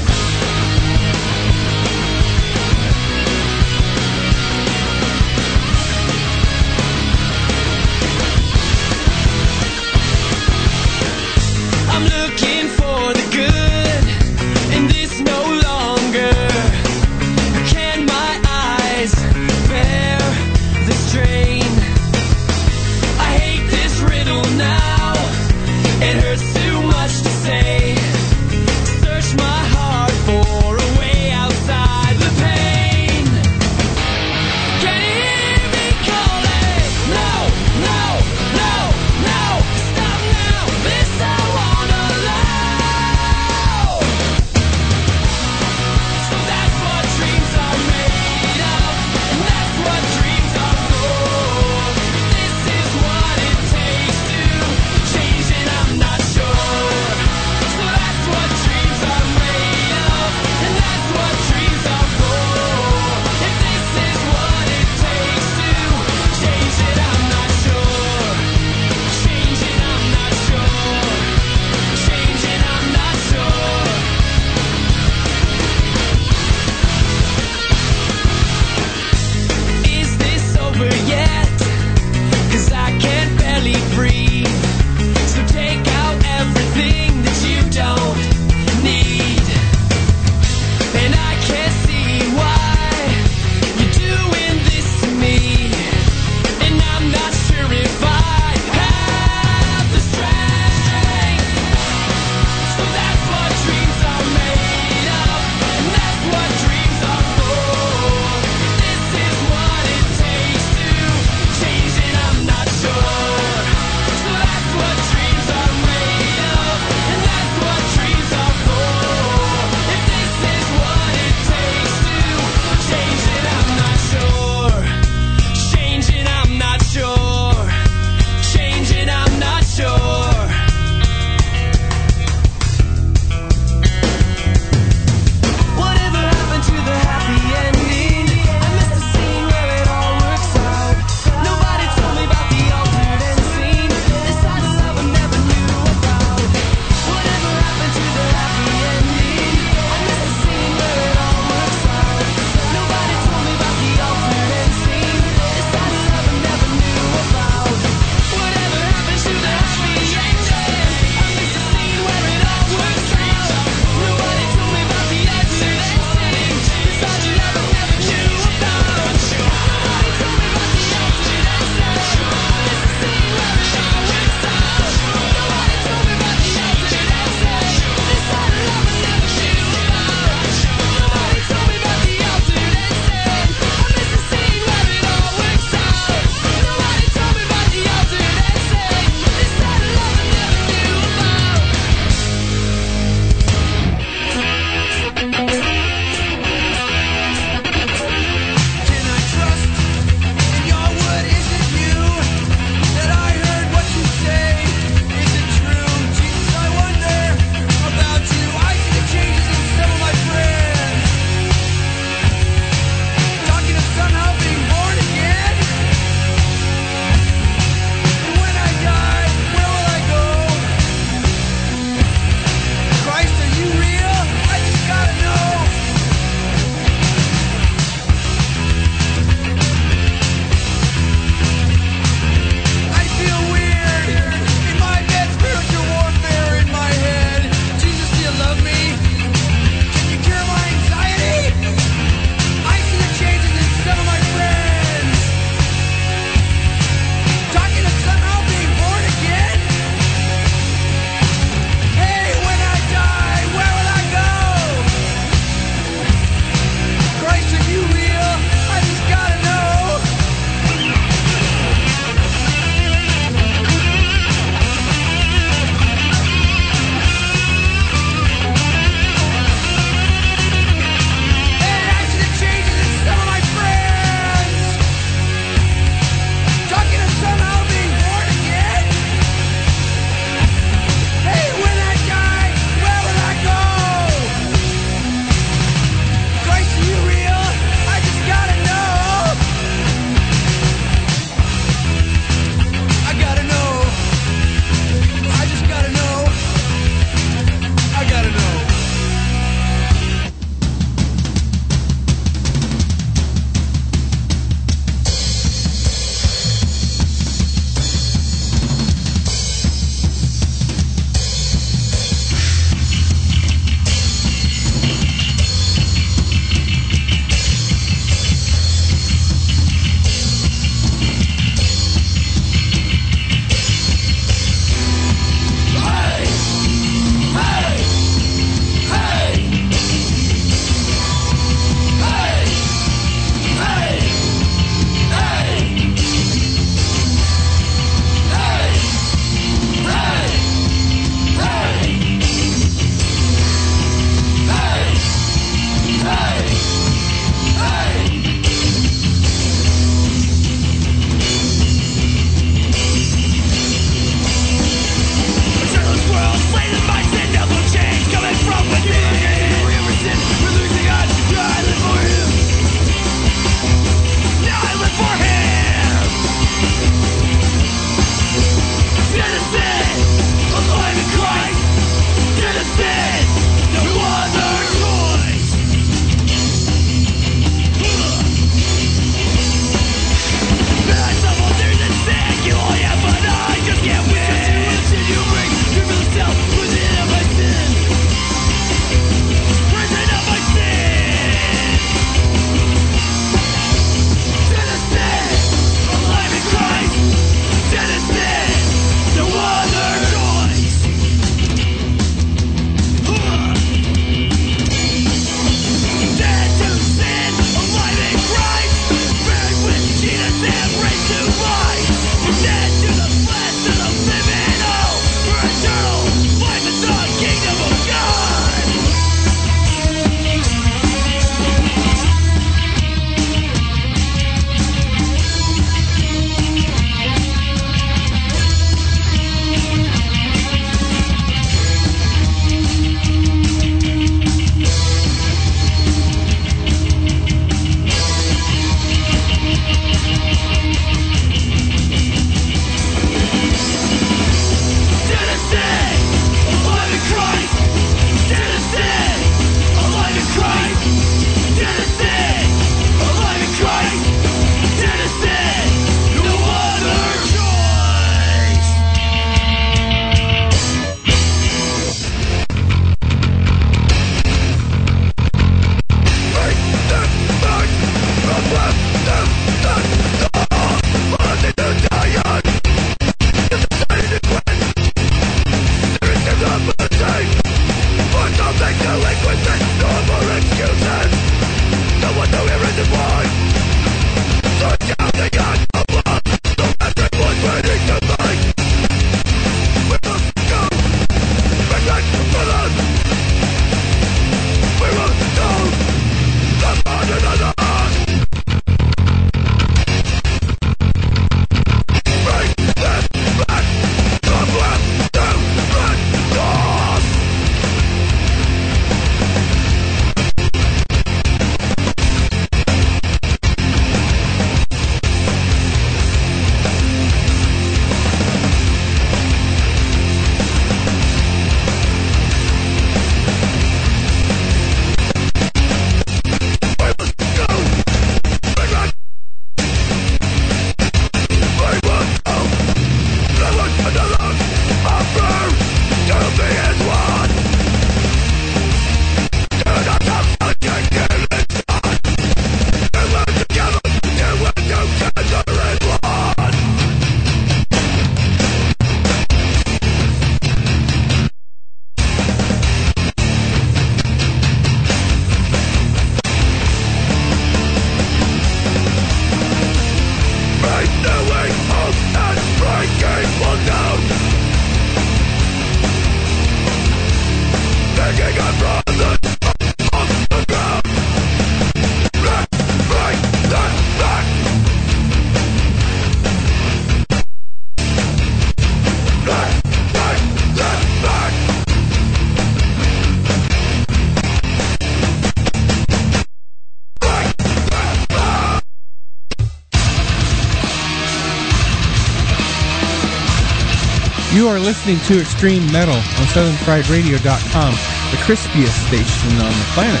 [SPEAKER 1] Listening to Extreme Metal on SouthernFriedRadio.com, the crispiest station on the planet,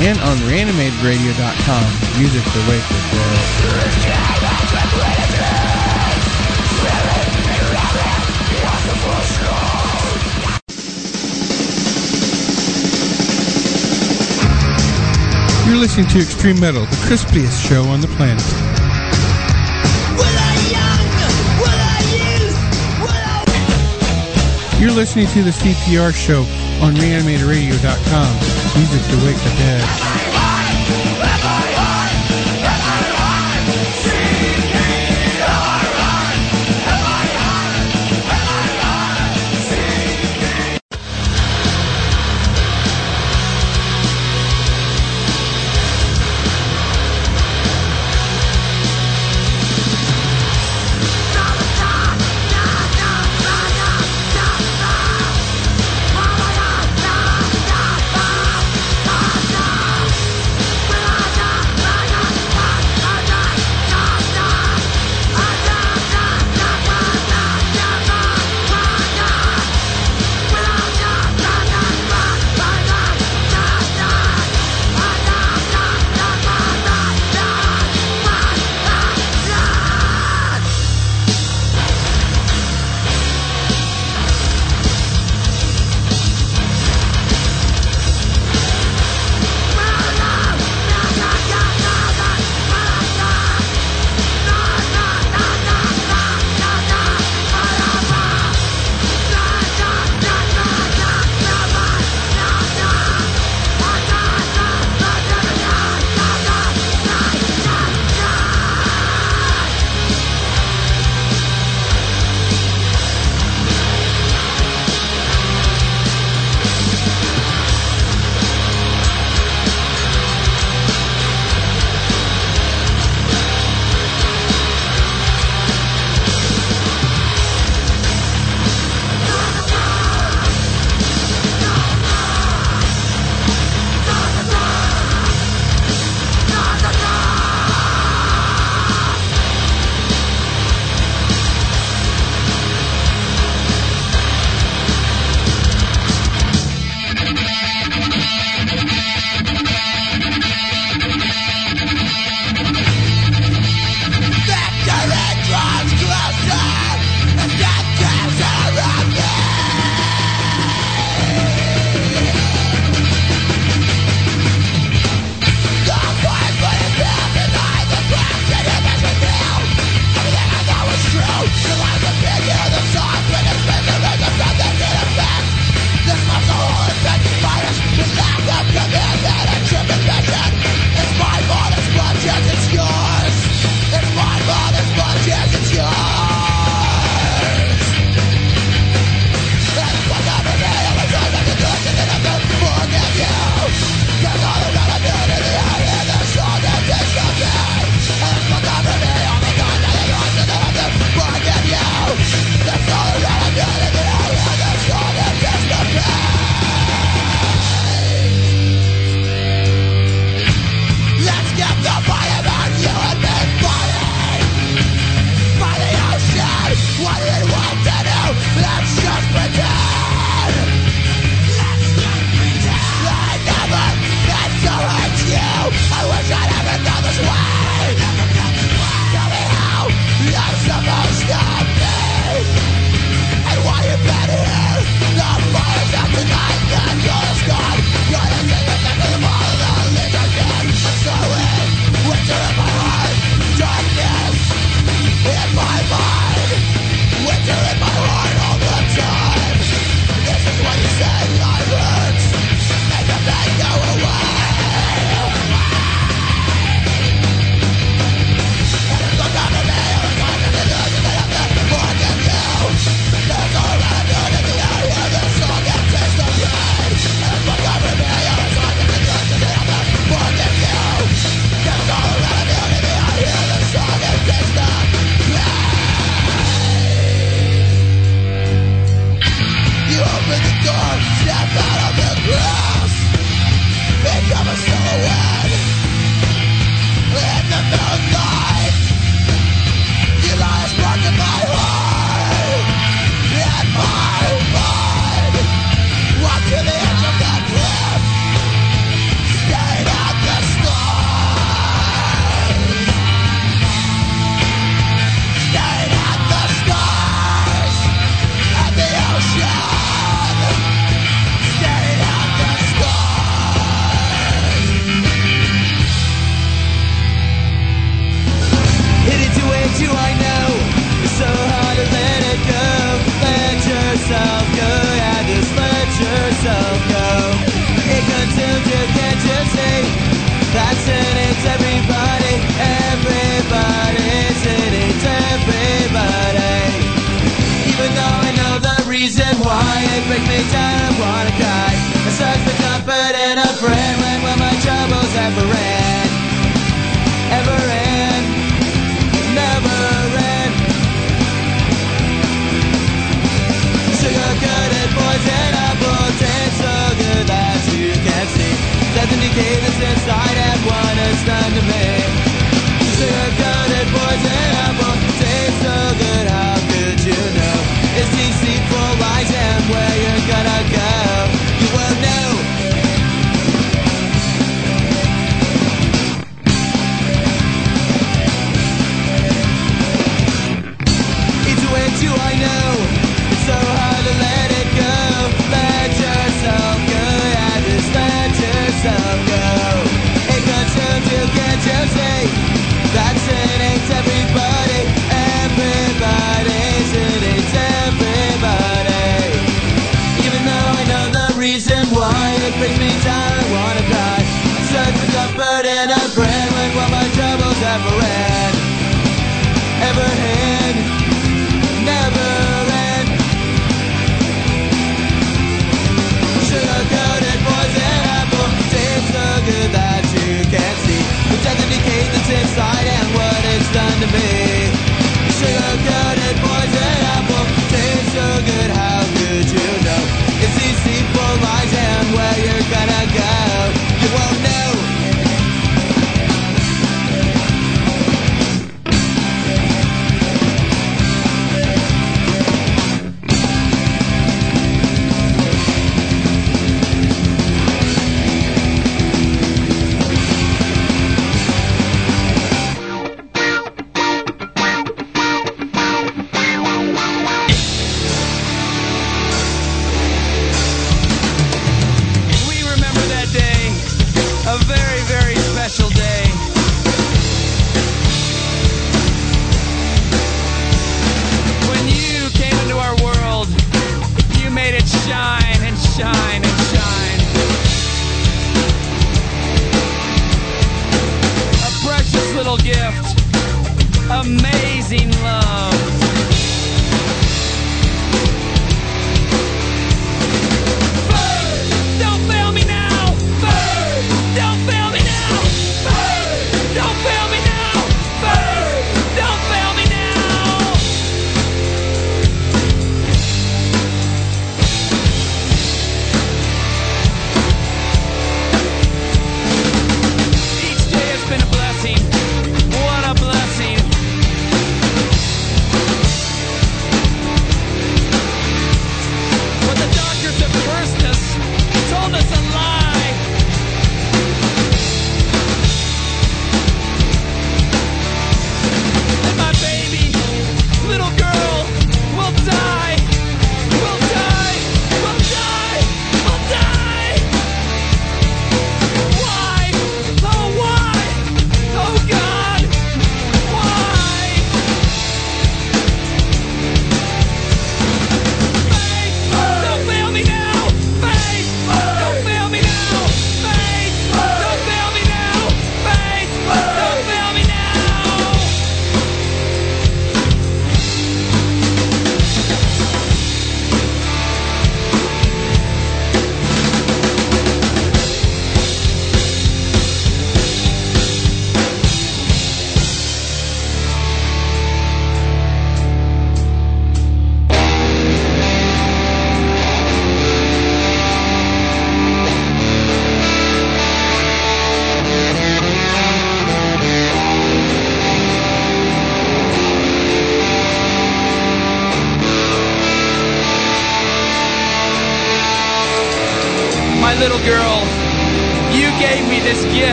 [SPEAKER 1] and on ReanimatedRadio.com, music to wake the dead. You're listening to Extreme Metal, the crispiest show on the planet. You're listening to the CPR show on reanimatedradio.com. Music to wake the dead.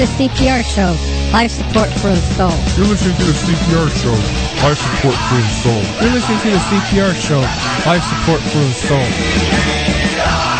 [SPEAKER 6] The
[SPEAKER 3] CPR show. Life support for the soul.
[SPEAKER 4] You're listening to the CPR show. Life support for the soul.
[SPEAKER 1] You're listening to the CPR show. Life support for the soul.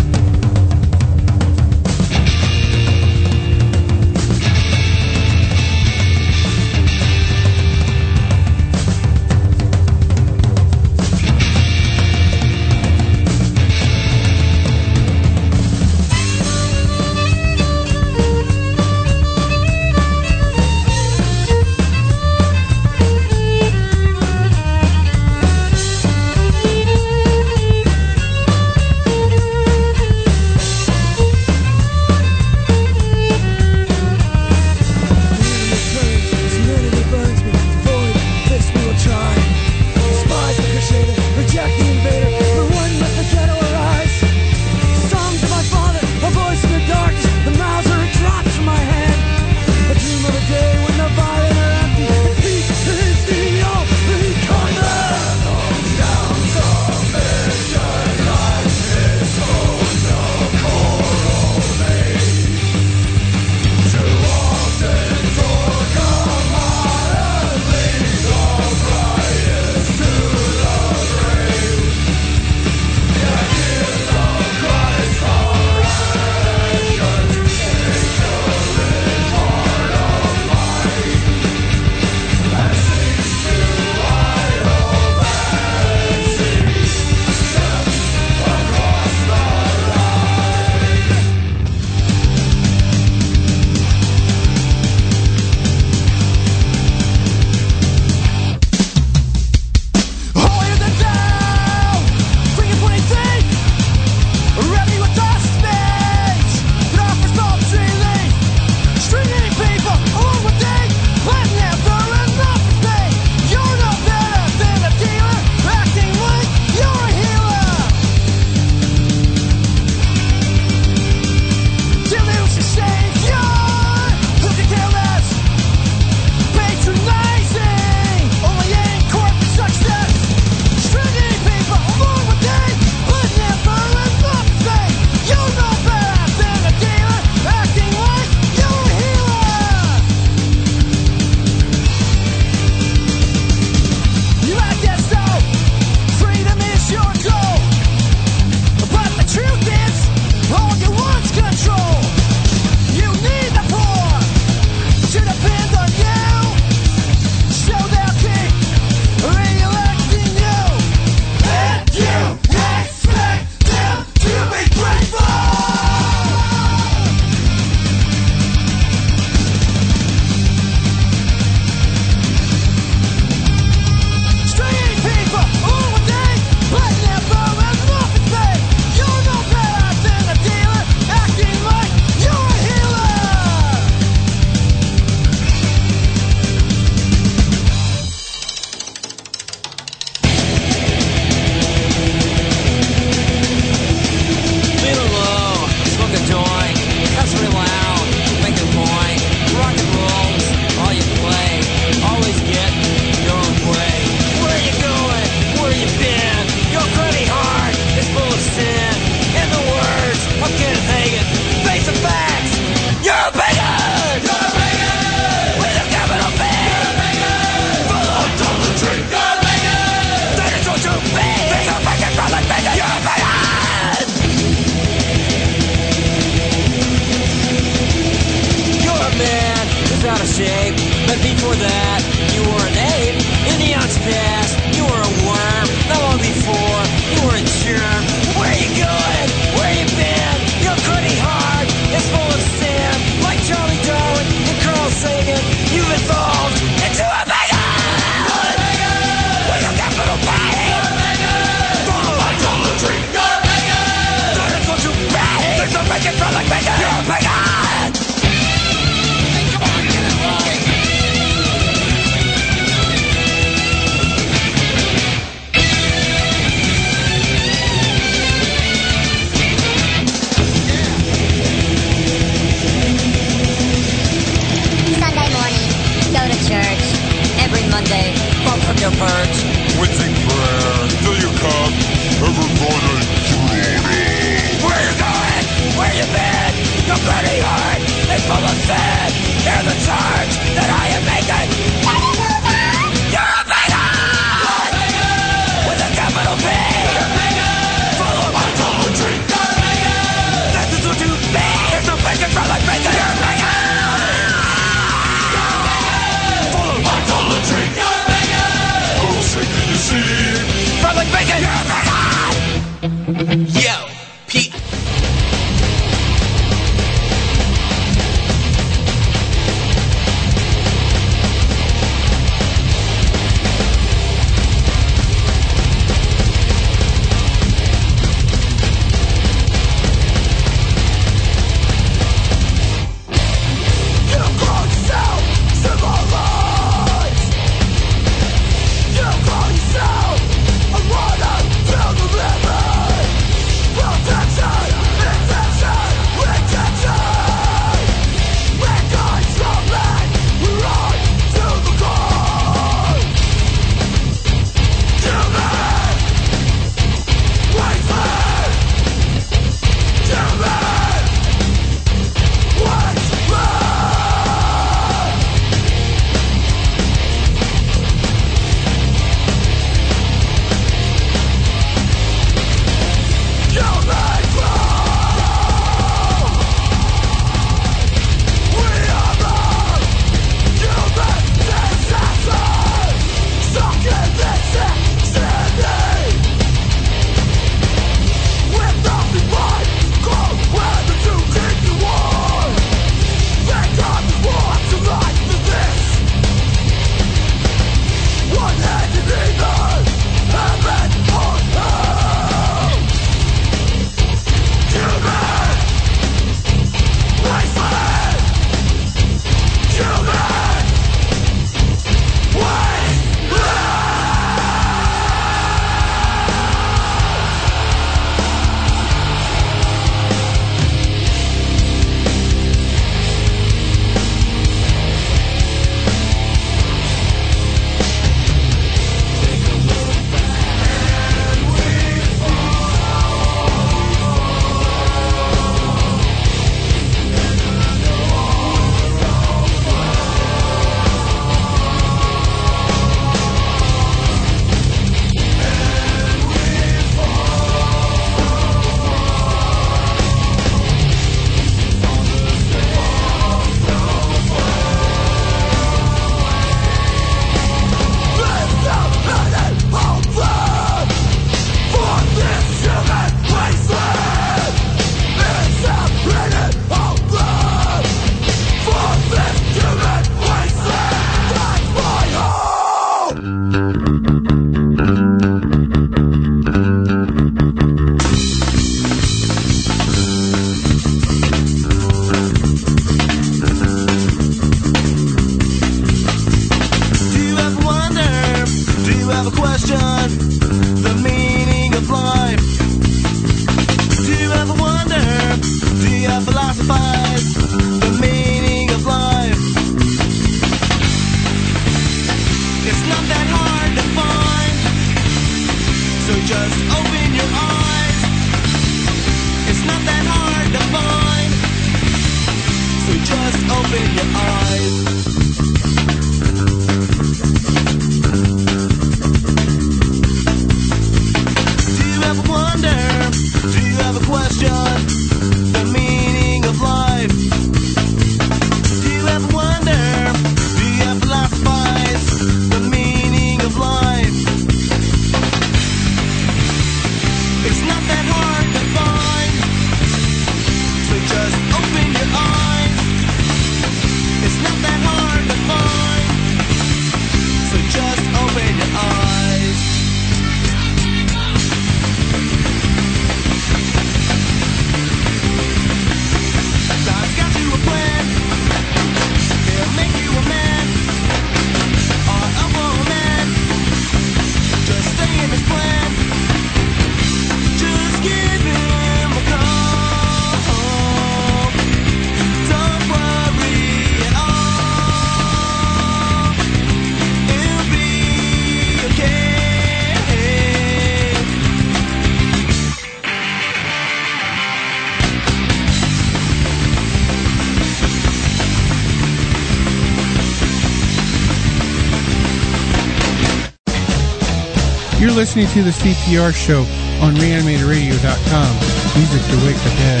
[SPEAKER 1] Listening to the CPR show on reanimatedradio.com. Music to wake the dead.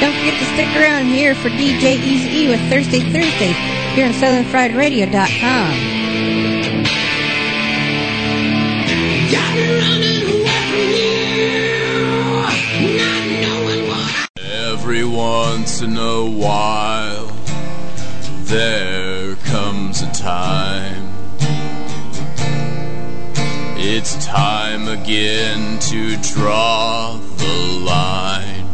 [SPEAKER 10] Don't forget to stick around here for DJ Easy with Thursday Thursdays here on SouthernFriedRadio.com.
[SPEAKER 11] in a while, there comes a time. It's time again to draw the line.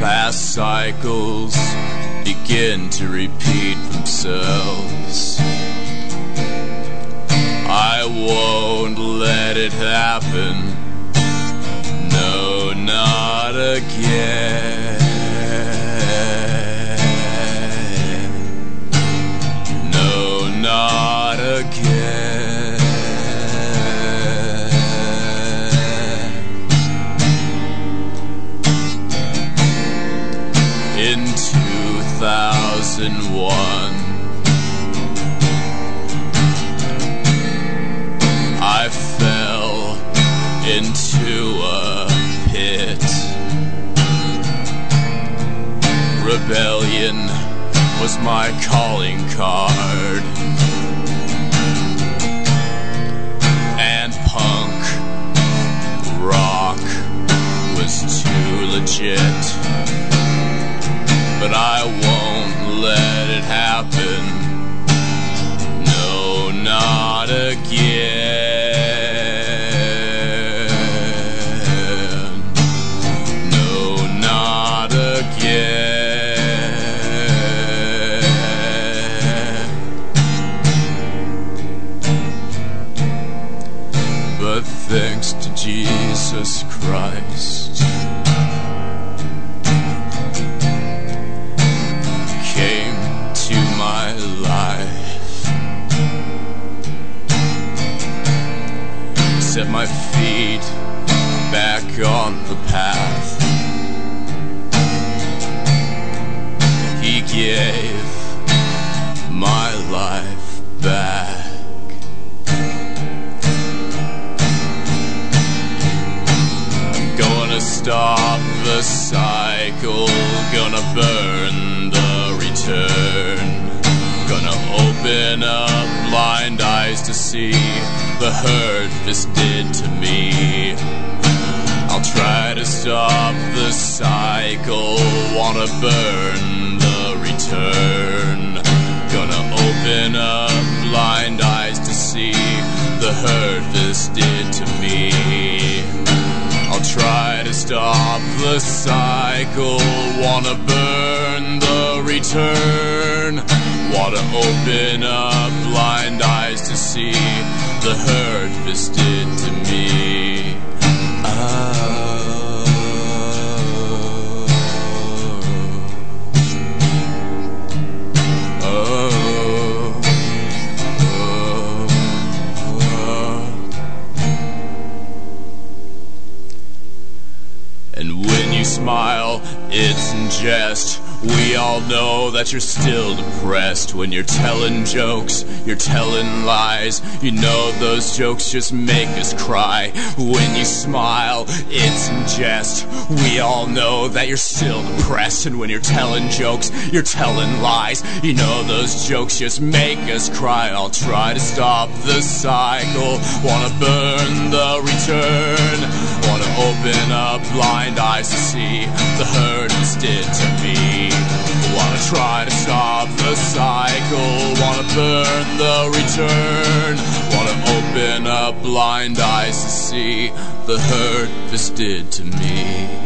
[SPEAKER 11] Past cycles begin to repeat themselves. I won't let it happen. Again. Rebellion was my calling card. And punk rock was too legit. But I won't let it happen. No, not again. On the path. He gave my life back. I'm gonna stop the cycle, gonna burn the return. Gonna open up blind eyes to see the hurt this did to me. Try to stop the cycle, wanna burn the return. Gonna open up blind eyes to see the hurt this did to me. I'll try to stop the cycle, wanna burn the return. Wanna open up blind eyes to see the hurt this did to me. Smile, it's in jest. We all know that you're still depressed when you're telling jokes, you're telling lies. You know those jokes just make us cry. When you smile, it's in jest. We all know that you're still depressed, and when you're telling jokes, you're telling lies. You know those jokes just make us cry. I'll try to stop the cycle, wanna burn the return, wanna open up blind eyes to see the hurt this did to me. Wanna try to stop the cycle, wanna burn the return, wanna open up blind eyes to see the hurt this did to me.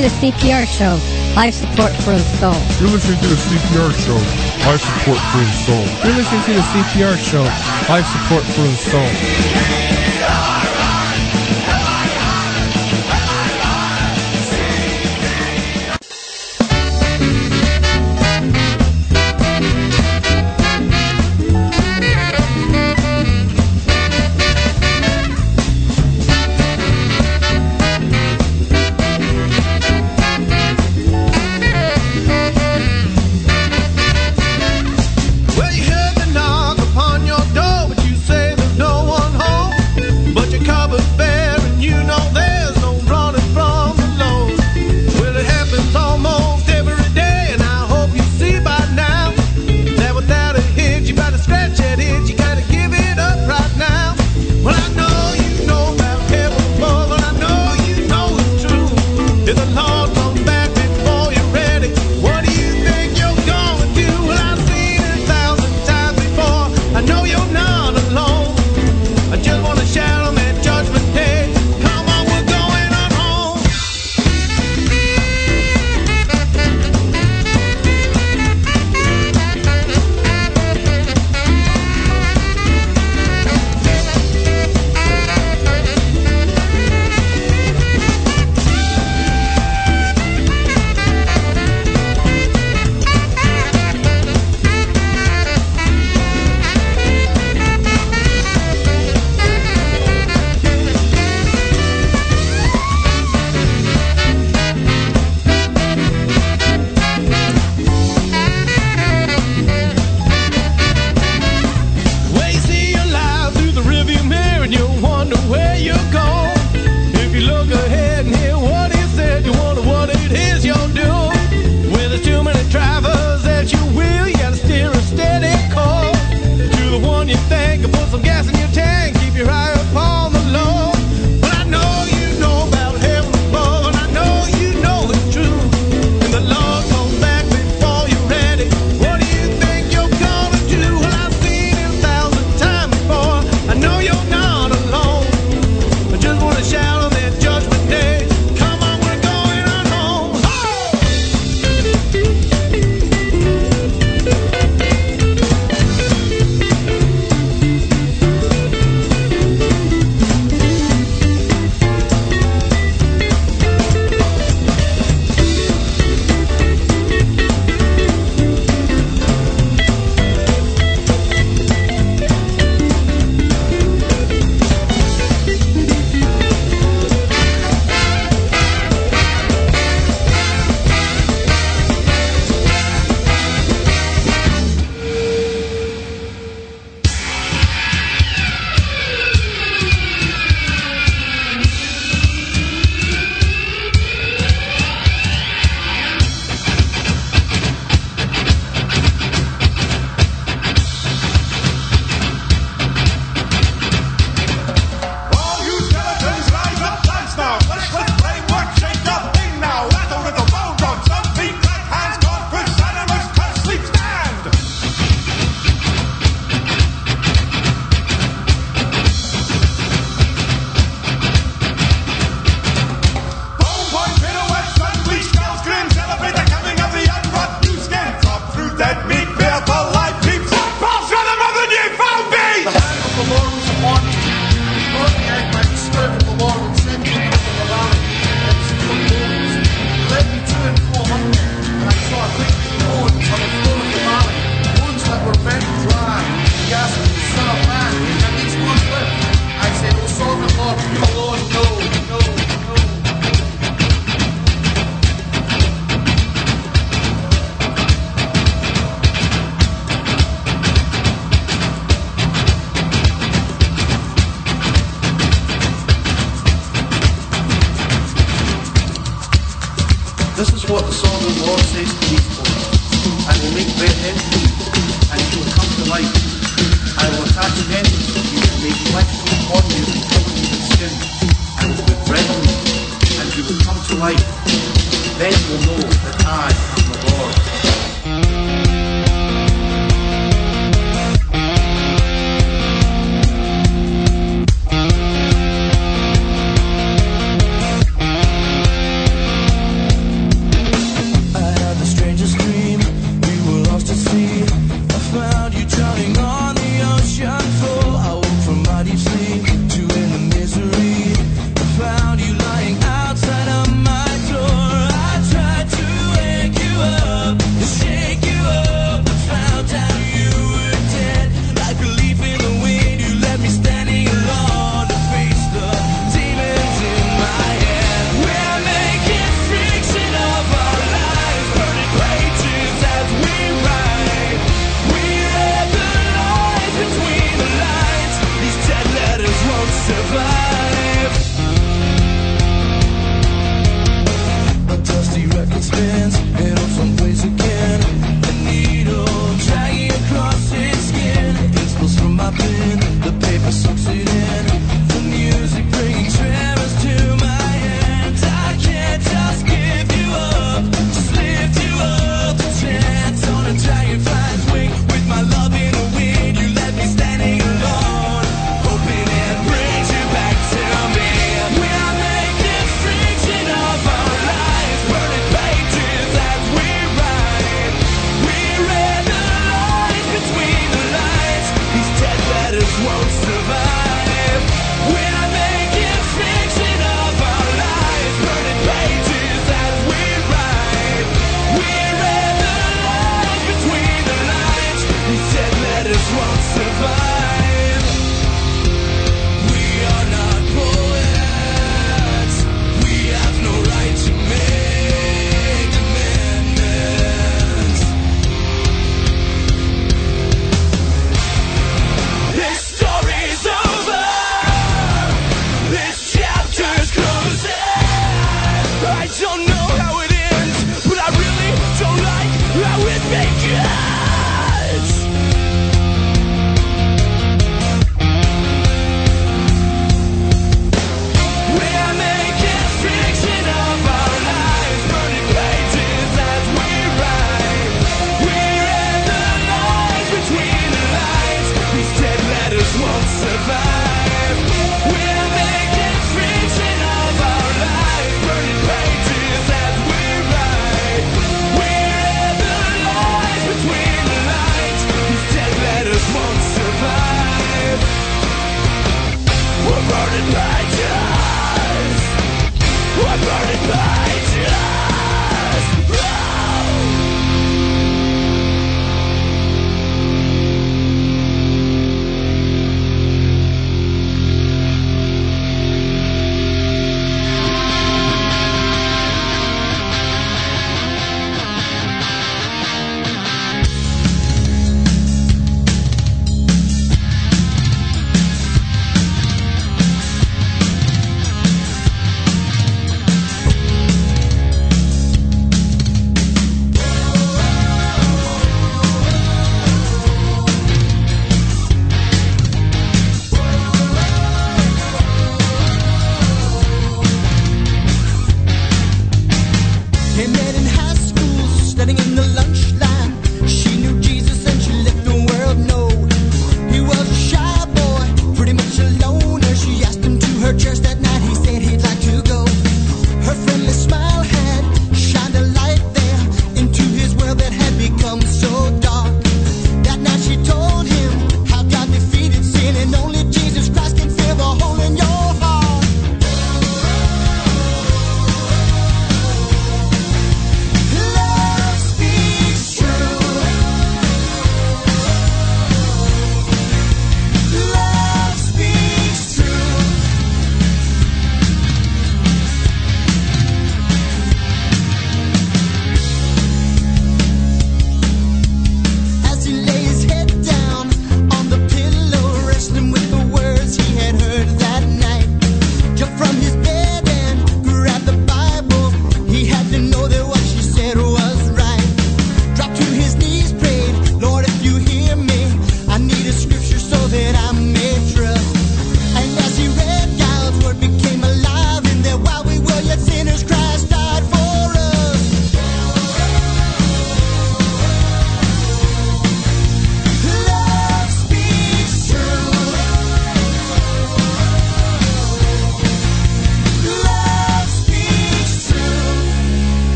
[SPEAKER 11] do a
[SPEAKER 3] CPR show. Life support for the soul.
[SPEAKER 4] You're listening to the CPR show. Life support for the soul.
[SPEAKER 1] You're listening to the CPR show. Life support for the soul.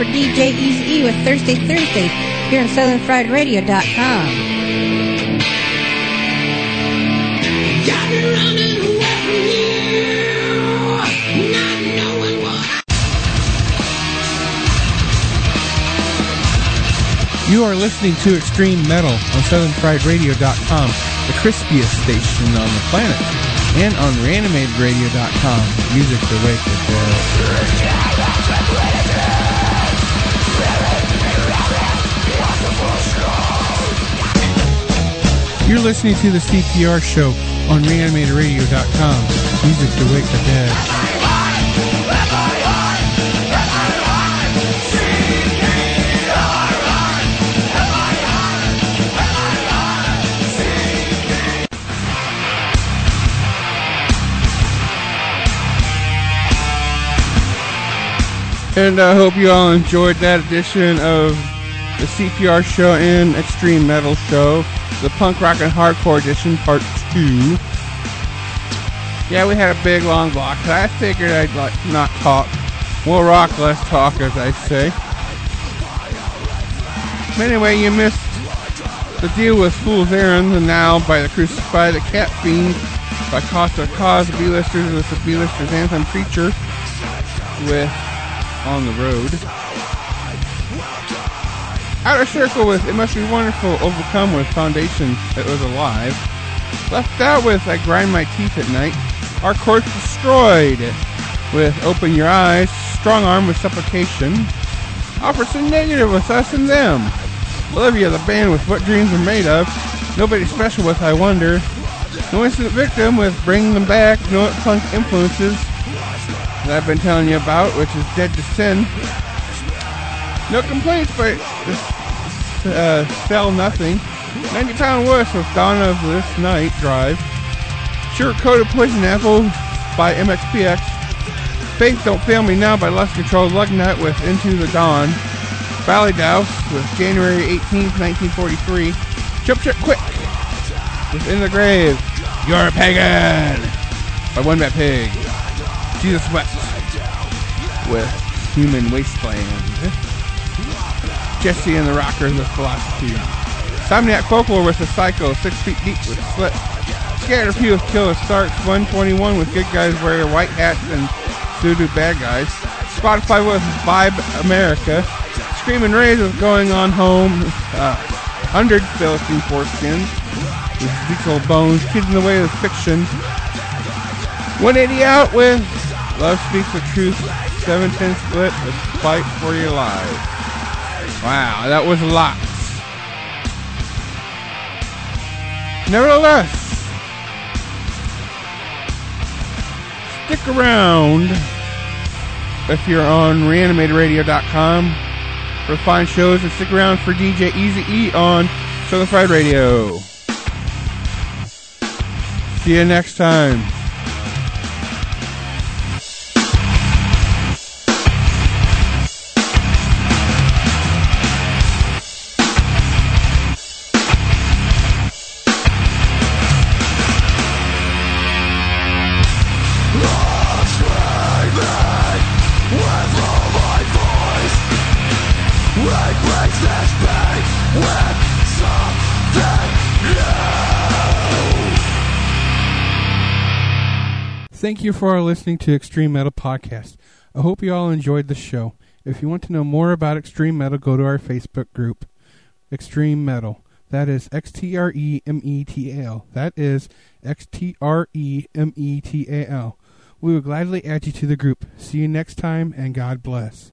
[SPEAKER 12] For
[SPEAKER 10] DJ Easy with Thursday Thursday here on SouthernFriedRadio.com.
[SPEAKER 1] You are listening to Extreme Metal on SouthernFriedRadio.com, the crispiest station on the planet, and on ReanimatedRadio.com, music to wake the dead. You're listening to the CPR show on ReanimatedRadio.com, music to wake the dead. And I hope you all enjoyed that edition of the CPR show and Extreme Metal show, the punk rock and hardcore edition, part two. Yeah, we had a big long block. I figured I'd like not talk, more rock, less talk, as I say. But anyway, you missed the deal with Fool's Errand, and now by the Crucify the Cat Fiend, by Costa Cause, B-listers with the B-listers anthem Preacher, with on the road. Outer Circle with It Must Be Wonderful, Overcome with Foundation That Was Alive. Left out with I Grind My Teeth at Night. Our Course Destroyed with Open Your Eyes. Strong Arm with Supplication. Officer Negative with Us and Them. Olivia the Band with What Dreams Are Made Of. Nobody Special with I Wonder. No Instant Victim with Bring Them Back. No Punk Influences that I've been telling you about, which is Dead to Sin. No complaints, but uh, sell nothing. 90 Pound Wuss with Dawn of This Night Drive. Sugar Coated Poison Apple by MXPX. Faith Don't Fail Me Now by Lust Control. Lugnut with Into the Dawn. Ballydowse with January 18th, 1943. Chip Chip Quick with In the Grave. You're a pagan by One Bad Pig. Jesus Wept with Human Wasteland. Jesse and the Rockers with Philosophy. Somniac Folklore with the Psycho, Six Feet Deep with Slit. Scatterpea with Killer Starks, 121 with Good Guys Wearing White Hats and Voodoo Bad Guys. Spotify with Vibe America. Screaming Rays with Going On Home. Uh, 100 Philistine Foreskins with Diesel Bones. Kids in the Way of Fiction. 180 out with Love Speaks the Truth, 710 split with Fight for Your Life. Wow, that was lots. Nevertheless, stick around if you're on reanimatedradio.com for fine shows and stick around for DJ Easy E on Southern Fried Radio. See you next time. Thank you for listening to Extreme Metal Podcast. I hope you all enjoyed the show. If you want to know more about Extreme Metal, go to our Facebook group, Extreme Metal. That is X T R E M E T A L. That is X T R E M E T A L. We will gladly add you to the group. See you next time, and God bless.